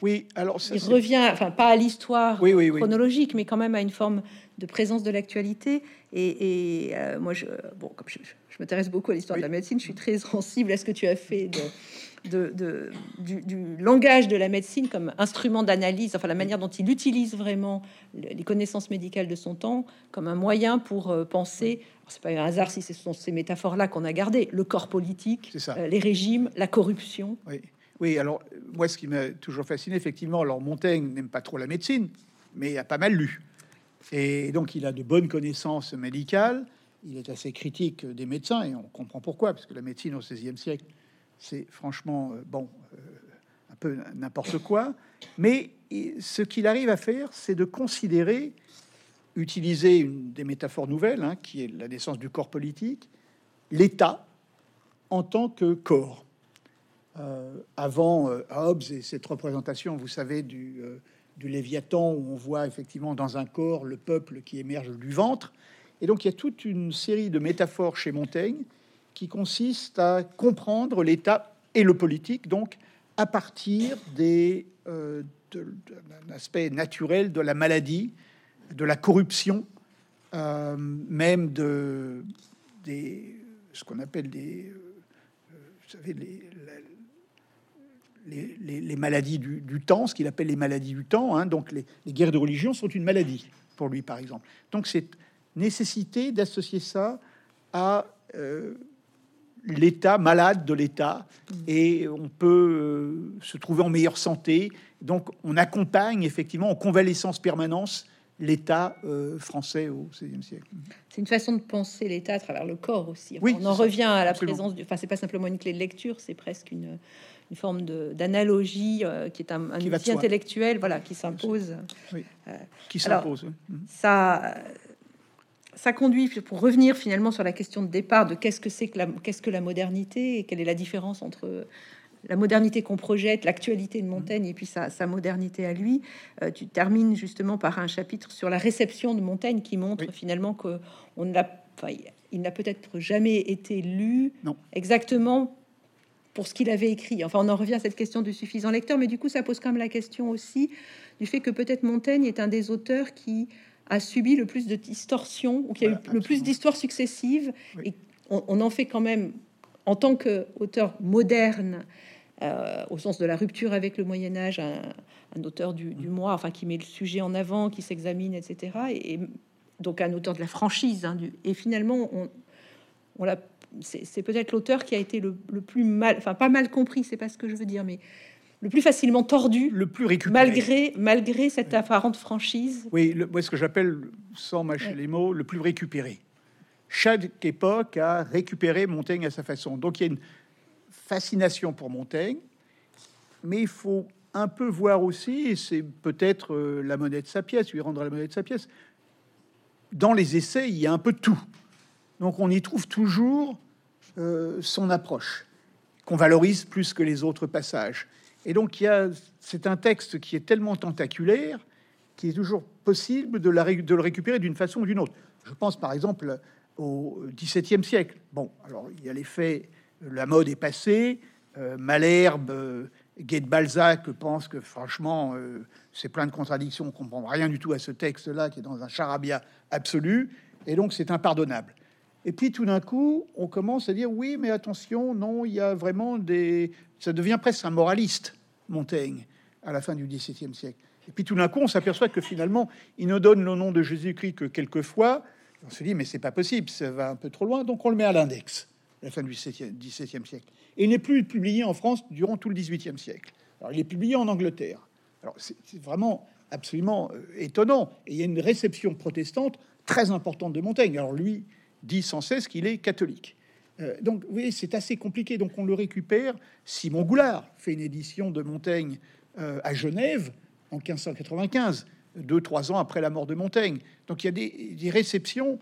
oui, alors il revient, enfin pas à l'histoire chronologique, mais quand même à une forme de présence de l'actualité. Et, moi, je, bon, comme je, je m'intéresse beaucoup à l'histoire de la médecine, je suis très sensible à ce que tu as fait de de, du, langage de la médecine comme instrument d'analyse, enfin la manière dont il utilise vraiment les connaissances médicales de son temps comme un moyen pour euh, penser. C'est pas un hasard si ce sont ces métaphores-là qu'on a gardées le corps politique, euh, les régimes, la corruption. Oui. Oui, alors moi, ce qui m'a toujours fasciné, effectivement, alors Montaigne n'aime pas trop la médecine, mais il a pas mal lu. Et donc, il a de bonnes connaissances médicales. Il est assez critique des médecins et on comprend pourquoi, parce que la médecine au XVIe siècle c'est franchement, euh, bon, euh, un peu n'importe quoi. Mais ce qu'il arrive à faire, c'est de considérer, utiliser une des métaphores nouvelles, hein, qui est la naissance du corps politique, l'État en tant que corps. Euh, avant Hobbes et cette représentation, vous savez, du, du Léviathan, où on voit effectivement dans un corps le peuple qui émerge du ventre. Et donc il y a toute une série de métaphores chez Montaigne qui consiste à comprendre l'État et le politique, donc à partir euh, d'un aspect naturel de la maladie, de la corruption, euh, même de ce qu'on appelle des, euh, vous savez, les, les, maladies du, temps, ce qu'il appelle les maladies du temps. Hein. donc les, guerres de religion sont une maladie pour lui, par exemple. Donc cette nécessité d'associer ça à euh, l'état malade de l'État et on peut euh, se trouver en meilleure santé. Donc on accompagne effectivement en convalescence permanence l'État euh, français au XVIe siècle. C'est une façon de penser l'État à travers le corps aussi. oui, on en revient à la présence du. Enfin, c'est pas simplement une clé de lecture, c'est presque une, une forme d'analogie euh, qui est un, outil intellectuel, voilà, qui s'impose. Oui. qui s'impose. Ça ça conduit, pour revenir finalement sur la question de départ de qu'est-ce que c'est que la, qu'est-ce que la modernité et quelle est la différence entre la modernité qu'on projette, l'actualité de Montaigne et puis sa, modernité à lui. Euh, tu termines justement par un chapitre sur la réception de Montaigne qui montre finalement que on n'a, il n'a peut-être jamais été lu non. exactement pour ce qu'il avait écrit. Enfin, on en revient à cette question du suffisant lecteur, mais du coup, ça pose quand même la question aussi du fait que peut-être Montaigne est un des auteurs qui a subi le plus de distorsions, ou qui a eu le plus d'histoires successives. Et on, en fait quand même, en tant qu'auteur moderne, euh, au sens de la rupture avec le Moyen Âge, un, auteur du, du, mois, enfin qui met le sujet en avant, qui s'examine, etc. Et, donc un auteur de la franchise. Hein, du, et finalement, on, on l'a, c'est, peut-être l'auteur qui a été le, le, plus mal, enfin pas mal compris, c'est pas ce que je veux dire, mais le plus facilement tordu, le plus récupéré, malgré, malgré cette apparente franchise. Oui, le, moi, ce que j'appelle, sans mâcher les mots, le plus récupéré. Chaque époque a récupéré Montaigne à sa façon. Donc il y a une fascination pour Montaigne, mais il faut un peu voir aussi, et c'est peut-être euh, la monnaie de sa pièce, lui rendre la monnaie de sa pièce. Dans les essais, il y a un peu de tout. Donc on y trouve toujours euh, son approche, qu'on valorise plus que les autres passages. Et donc, c'est un texte qui est tellement tentaculaire qu'il est toujours possible de, de le récupérer d'une façon ou d'une autre. Je pense par exemple au XVIIe siècle. Bon, alors il y a l'effet, la mode est passée, euh, Malherbe, euh, Balzac pense que franchement, euh, c'est plein de contradictions, on comprend rien du tout à ce texte-là qui est dans un charabia absolu, et donc c'est impardonnable. Et puis tout d'un coup, on commence à dire oui, mais attention, non, il y a vraiment des. Ça devient presque un moraliste, Montaigne, à la fin du XVIIe siècle. Et puis tout d'un coup, on s'aperçoit que finalement, il ne donne le nom de Jésus-Christ que quelques fois. On se dit, mais c'est pas possible, ça va un peu trop loin, donc on le met à l'index, à la fin du XVIIe siècle. Et il n'est plus publié en France durant tout le XVIIIe siècle. Alors, il est publié en Angleterre. Alors, c'est vraiment absolument euh, étonnant. Et il y a une réception protestante très importante de Montaigne. Alors, lui, dit sans cesse qu'il est catholique. Euh, donc, vous voyez, c'est assez compliqué. Donc, on le récupère. Simon Goulard fait une édition de Montaigne euh, à Genève en 1595, deux, trois ans après la mort de Montaigne. Donc, il y a des, réceptions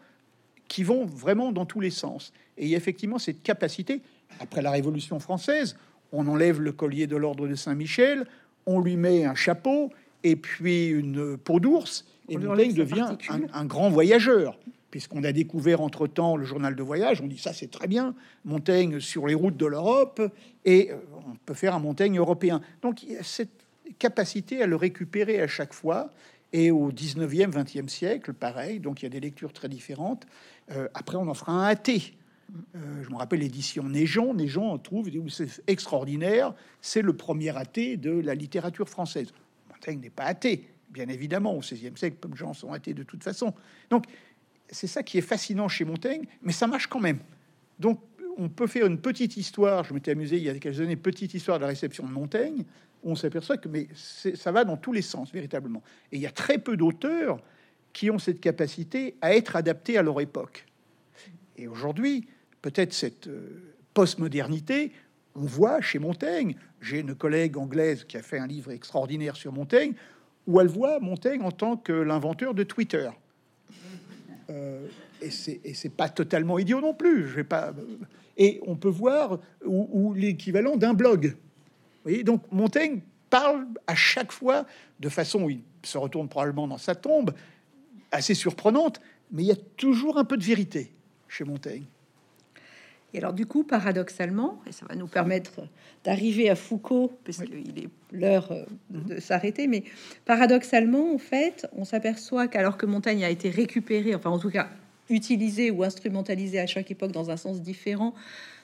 qui vont vraiment dans tous les sens. Et il y a effectivement cette capacité. Après la Révolution française, on enlève le collier de l'ordre de Saint-Michel, on lui met un chapeau et puis une peau d'ours, et Montaigne devient un, grand voyageur puisqu'on a découvert entre-temps le journal de voyage, on dit ça c'est très bien, Montaigne sur les routes de l'Europe, et euh, on peut faire un Montaigne européen. Donc il y a cette capacité à le récupérer à chaque fois, et au 19e, 20e siècle, pareil, donc il y a des lectures très différentes. Euh, après, on en fera un athée. Euh, je me rappelle l'édition Néjon. Néjon, on trouve, c'est extraordinaire, c'est le premier athée de la littérature française. Montaigne n'est pas athée, bien évidemment, au 16e siècle, peu gens sont athées de toute façon. Donc, c'est ça qui est fascinant chez Montaigne, mais ça marche quand même. Donc, on peut faire une petite histoire. Je m'étais amusé il y a quelques années, petite histoire de la réception de Montaigne. on s'aperçoit que mais ça va dans tous les sens véritablement. Et il y a très peu d'auteurs qui ont cette capacité à être adaptés à leur époque. Et aujourd'hui, peut-être cette euh, postmodernité, on voit chez Montaigne. J'ai une collègue anglaise qui a fait un livre extraordinaire sur Montaigne, où elle voit Montaigne en tant que l'inventeur de Twitter. Euh, et c'est pas totalement idiot non plus. Pas. Et on peut voir ou, l'équivalent d'un blog. Vous donc Montaigne parle à chaque fois de façon où il se retourne probablement dans sa tombe, assez surprenante, mais il y a toujours un peu de vérité chez Montaigne. Et alors du coup, paradoxalement, et ça va nous permettre d'arriver à Foucault, parce qu'il est l'heure euh, de mhm. s'arrêter, mais paradoxalement, en fait, on s'aperçoit qu'alors que Montaigne a été récupéré, enfin en tout cas utilisé ou instrumentalisé à chaque époque dans un sens différent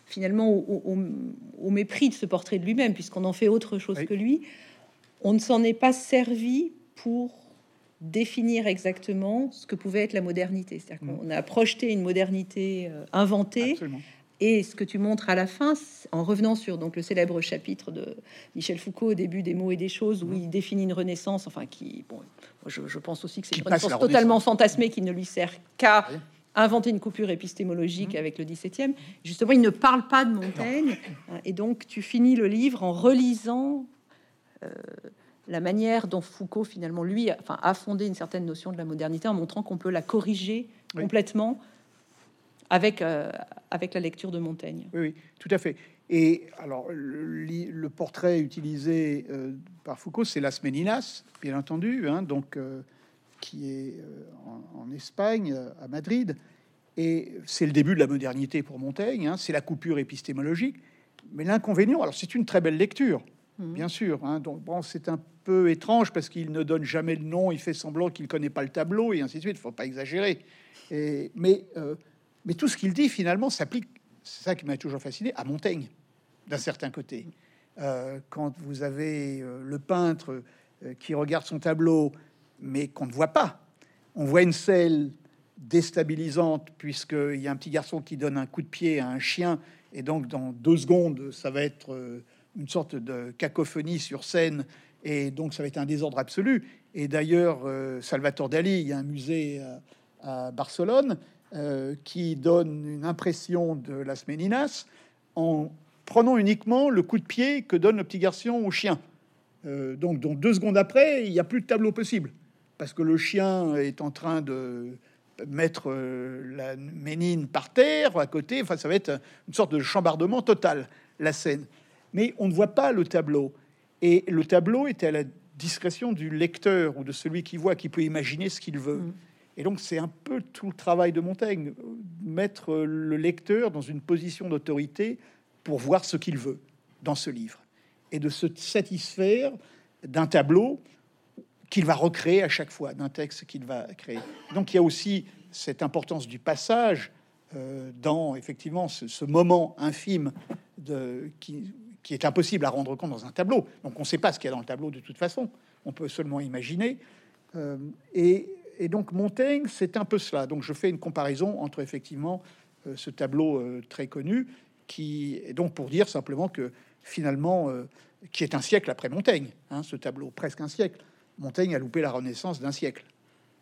finalement au, mépris de ce portrait de lui-même, puisqu'on en fait autre chose que lui. On ne s'en est pas servi pour définir exactement ce que pouvait être la modernité. C'est-à-dire mm. qu'on a projeté une modernité euh, inventée. Et ce que tu montres à la fin, en revenant sur donc le célèbre chapitre de Michel Foucault au début des mots et des choses, où mm. il définit une renaissance, enfin qui, bon, je, pense aussi que c'est une renaissance totalement fantasmée qui ne lui sert qu'à inventer une coupure épistémologique mm. avec le 17e. Justement, il ne parle pas de Montaigne, et donc tu finis le livre en relisant. Euh, la manière dont Foucault, finalement, lui, a, enfin, a fondé une certaine notion de la modernité en montrant qu'on peut la corriger complètement avec, euh, avec la lecture de Montaigne. Oui, oui, tout à fait. Et alors, le, portrait utilisé euh, par Foucault, c'est Las Meninas, bien entendu, hein, donc, euh, qui est en, Espagne, à Madrid. Et c'est le début de la modernité pour Montaigne, hein, c'est la coupure épistémologique. Mais l'inconvénient, alors c'est une très belle lecture, mmh. bien sûr. Hein, donc, bon, c'est un peu étrange parce qu'il ne donne jamais le nom, il fait semblant qu'il connaît pas le tableau et ainsi de suite. Il faut pas exagérer. Et, mais, mais tout ce qu'il dit finalement s'applique. C'est ça qui m'a toujours fasciné à Montaigne, d'un certain côté. Euh, quand vous avez euh, le peintre qui regarde son tableau, mais qu'on ne voit pas, on voit une selle déstabilisante puisqu'il y a un petit garçon qui donne un coup de pied à un chien et donc dans deux secondes ça va être une sorte de cacophonie sur scène et donc ça va être un désordre absolu. Et d'ailleurs, euh, Salvatore Dali, il y a un musée à, Barcelone euh, qui donne une impression de Las Meninas en prenant uniquement le coup de pied que donne le petit garçon au chien. Euh, donc, deux secondes après, il n'y a plus de tableau possible parce que le chien est en train de mettre la ménine par terre à côté. Enfin, ça va être une sorte de chambardement total la scène. Mais on ne voit pas le tableau. Et le tableau était à la discrétion du lecteur ou de celui qui voit, qui peut imaginer ce qu'il veut. Mm. Et donc c'est un peu tout le travail de Montaigne, mettre le lecteur dans une position d'autorité pour voir ce qu'il veut dans ce livre et de se satisfaire d'un tableau qu'il va recréer à chaque fois, d'un texte qu'il va créer. Donc il y a aussi cette importance du passage euh, dans effectivement ce, moment infime de, qui, qui est impossible à rendre compte dans un tableau. Donc on ne sait pas ce qu'il y a dans le tableau de toute façon. On peut seulement imaginer. Euh, et, donc Montaigne, c'est un peu cela. Donc je fais une comparaison entre effectivement euh, ce tableau euh, très connu, qui est donc pour dire simplement que finalement, qui est un siècle après Montaigne, hein, ce tableau, presque un siècle. Montaigne a loupé la Renaissance d'un siècle,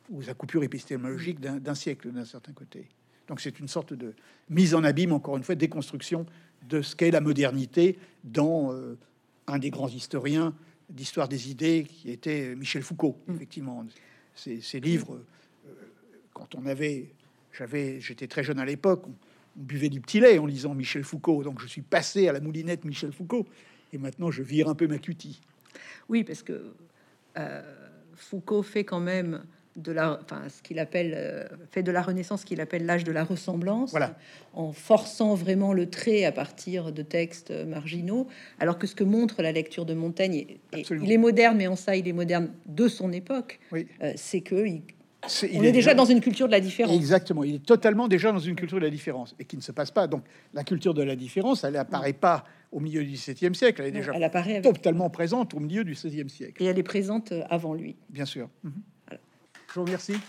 ou sa coupure épistémologique d'un siècle d'un certain côté. Donc c'est une sorte de mise en abîme, encore une fois, déconstruction de ce qu'est la modernité dans euh, un des grands historiens d'histoire des idées qui était Michel Foucault. Mm. Effectivement, ces, livres, euh, quand on avait, j'avais, j'étais très jeune à l'époque, on, buvait du petit lait en lisant Michel Foucault. Donc je suis passé à la moulinette Michel Foucault et maintenant je vire un peu ma cutie. Oui, parce que euh, Foucault fait quand même de la, enfin, ce qu'il appelle, euh, fait de la Renaissance, qu'il appelle l'âge de la ressemblance, voilà. en forçant vraiment le trait à partir de textes marginaux, alors que ce que montre la lecture de Montaigne, il est moderne, mais en ça, il est moderne de son époque, oui. Euh, c'est que il, on est, déjà dans une culture de la différence. Exactement, il est totalement déjà dans une culture de la différence, et qui ne se passe pas. Donc, la culture de la différence, elle apparaît pas au milieu du XVIIe siècle, elle est déjà elle apparaît totalement présente au milieu du XVIe siècle. Et elle est présente avant lui. Bien sûr. Mhm. Je vous remercie.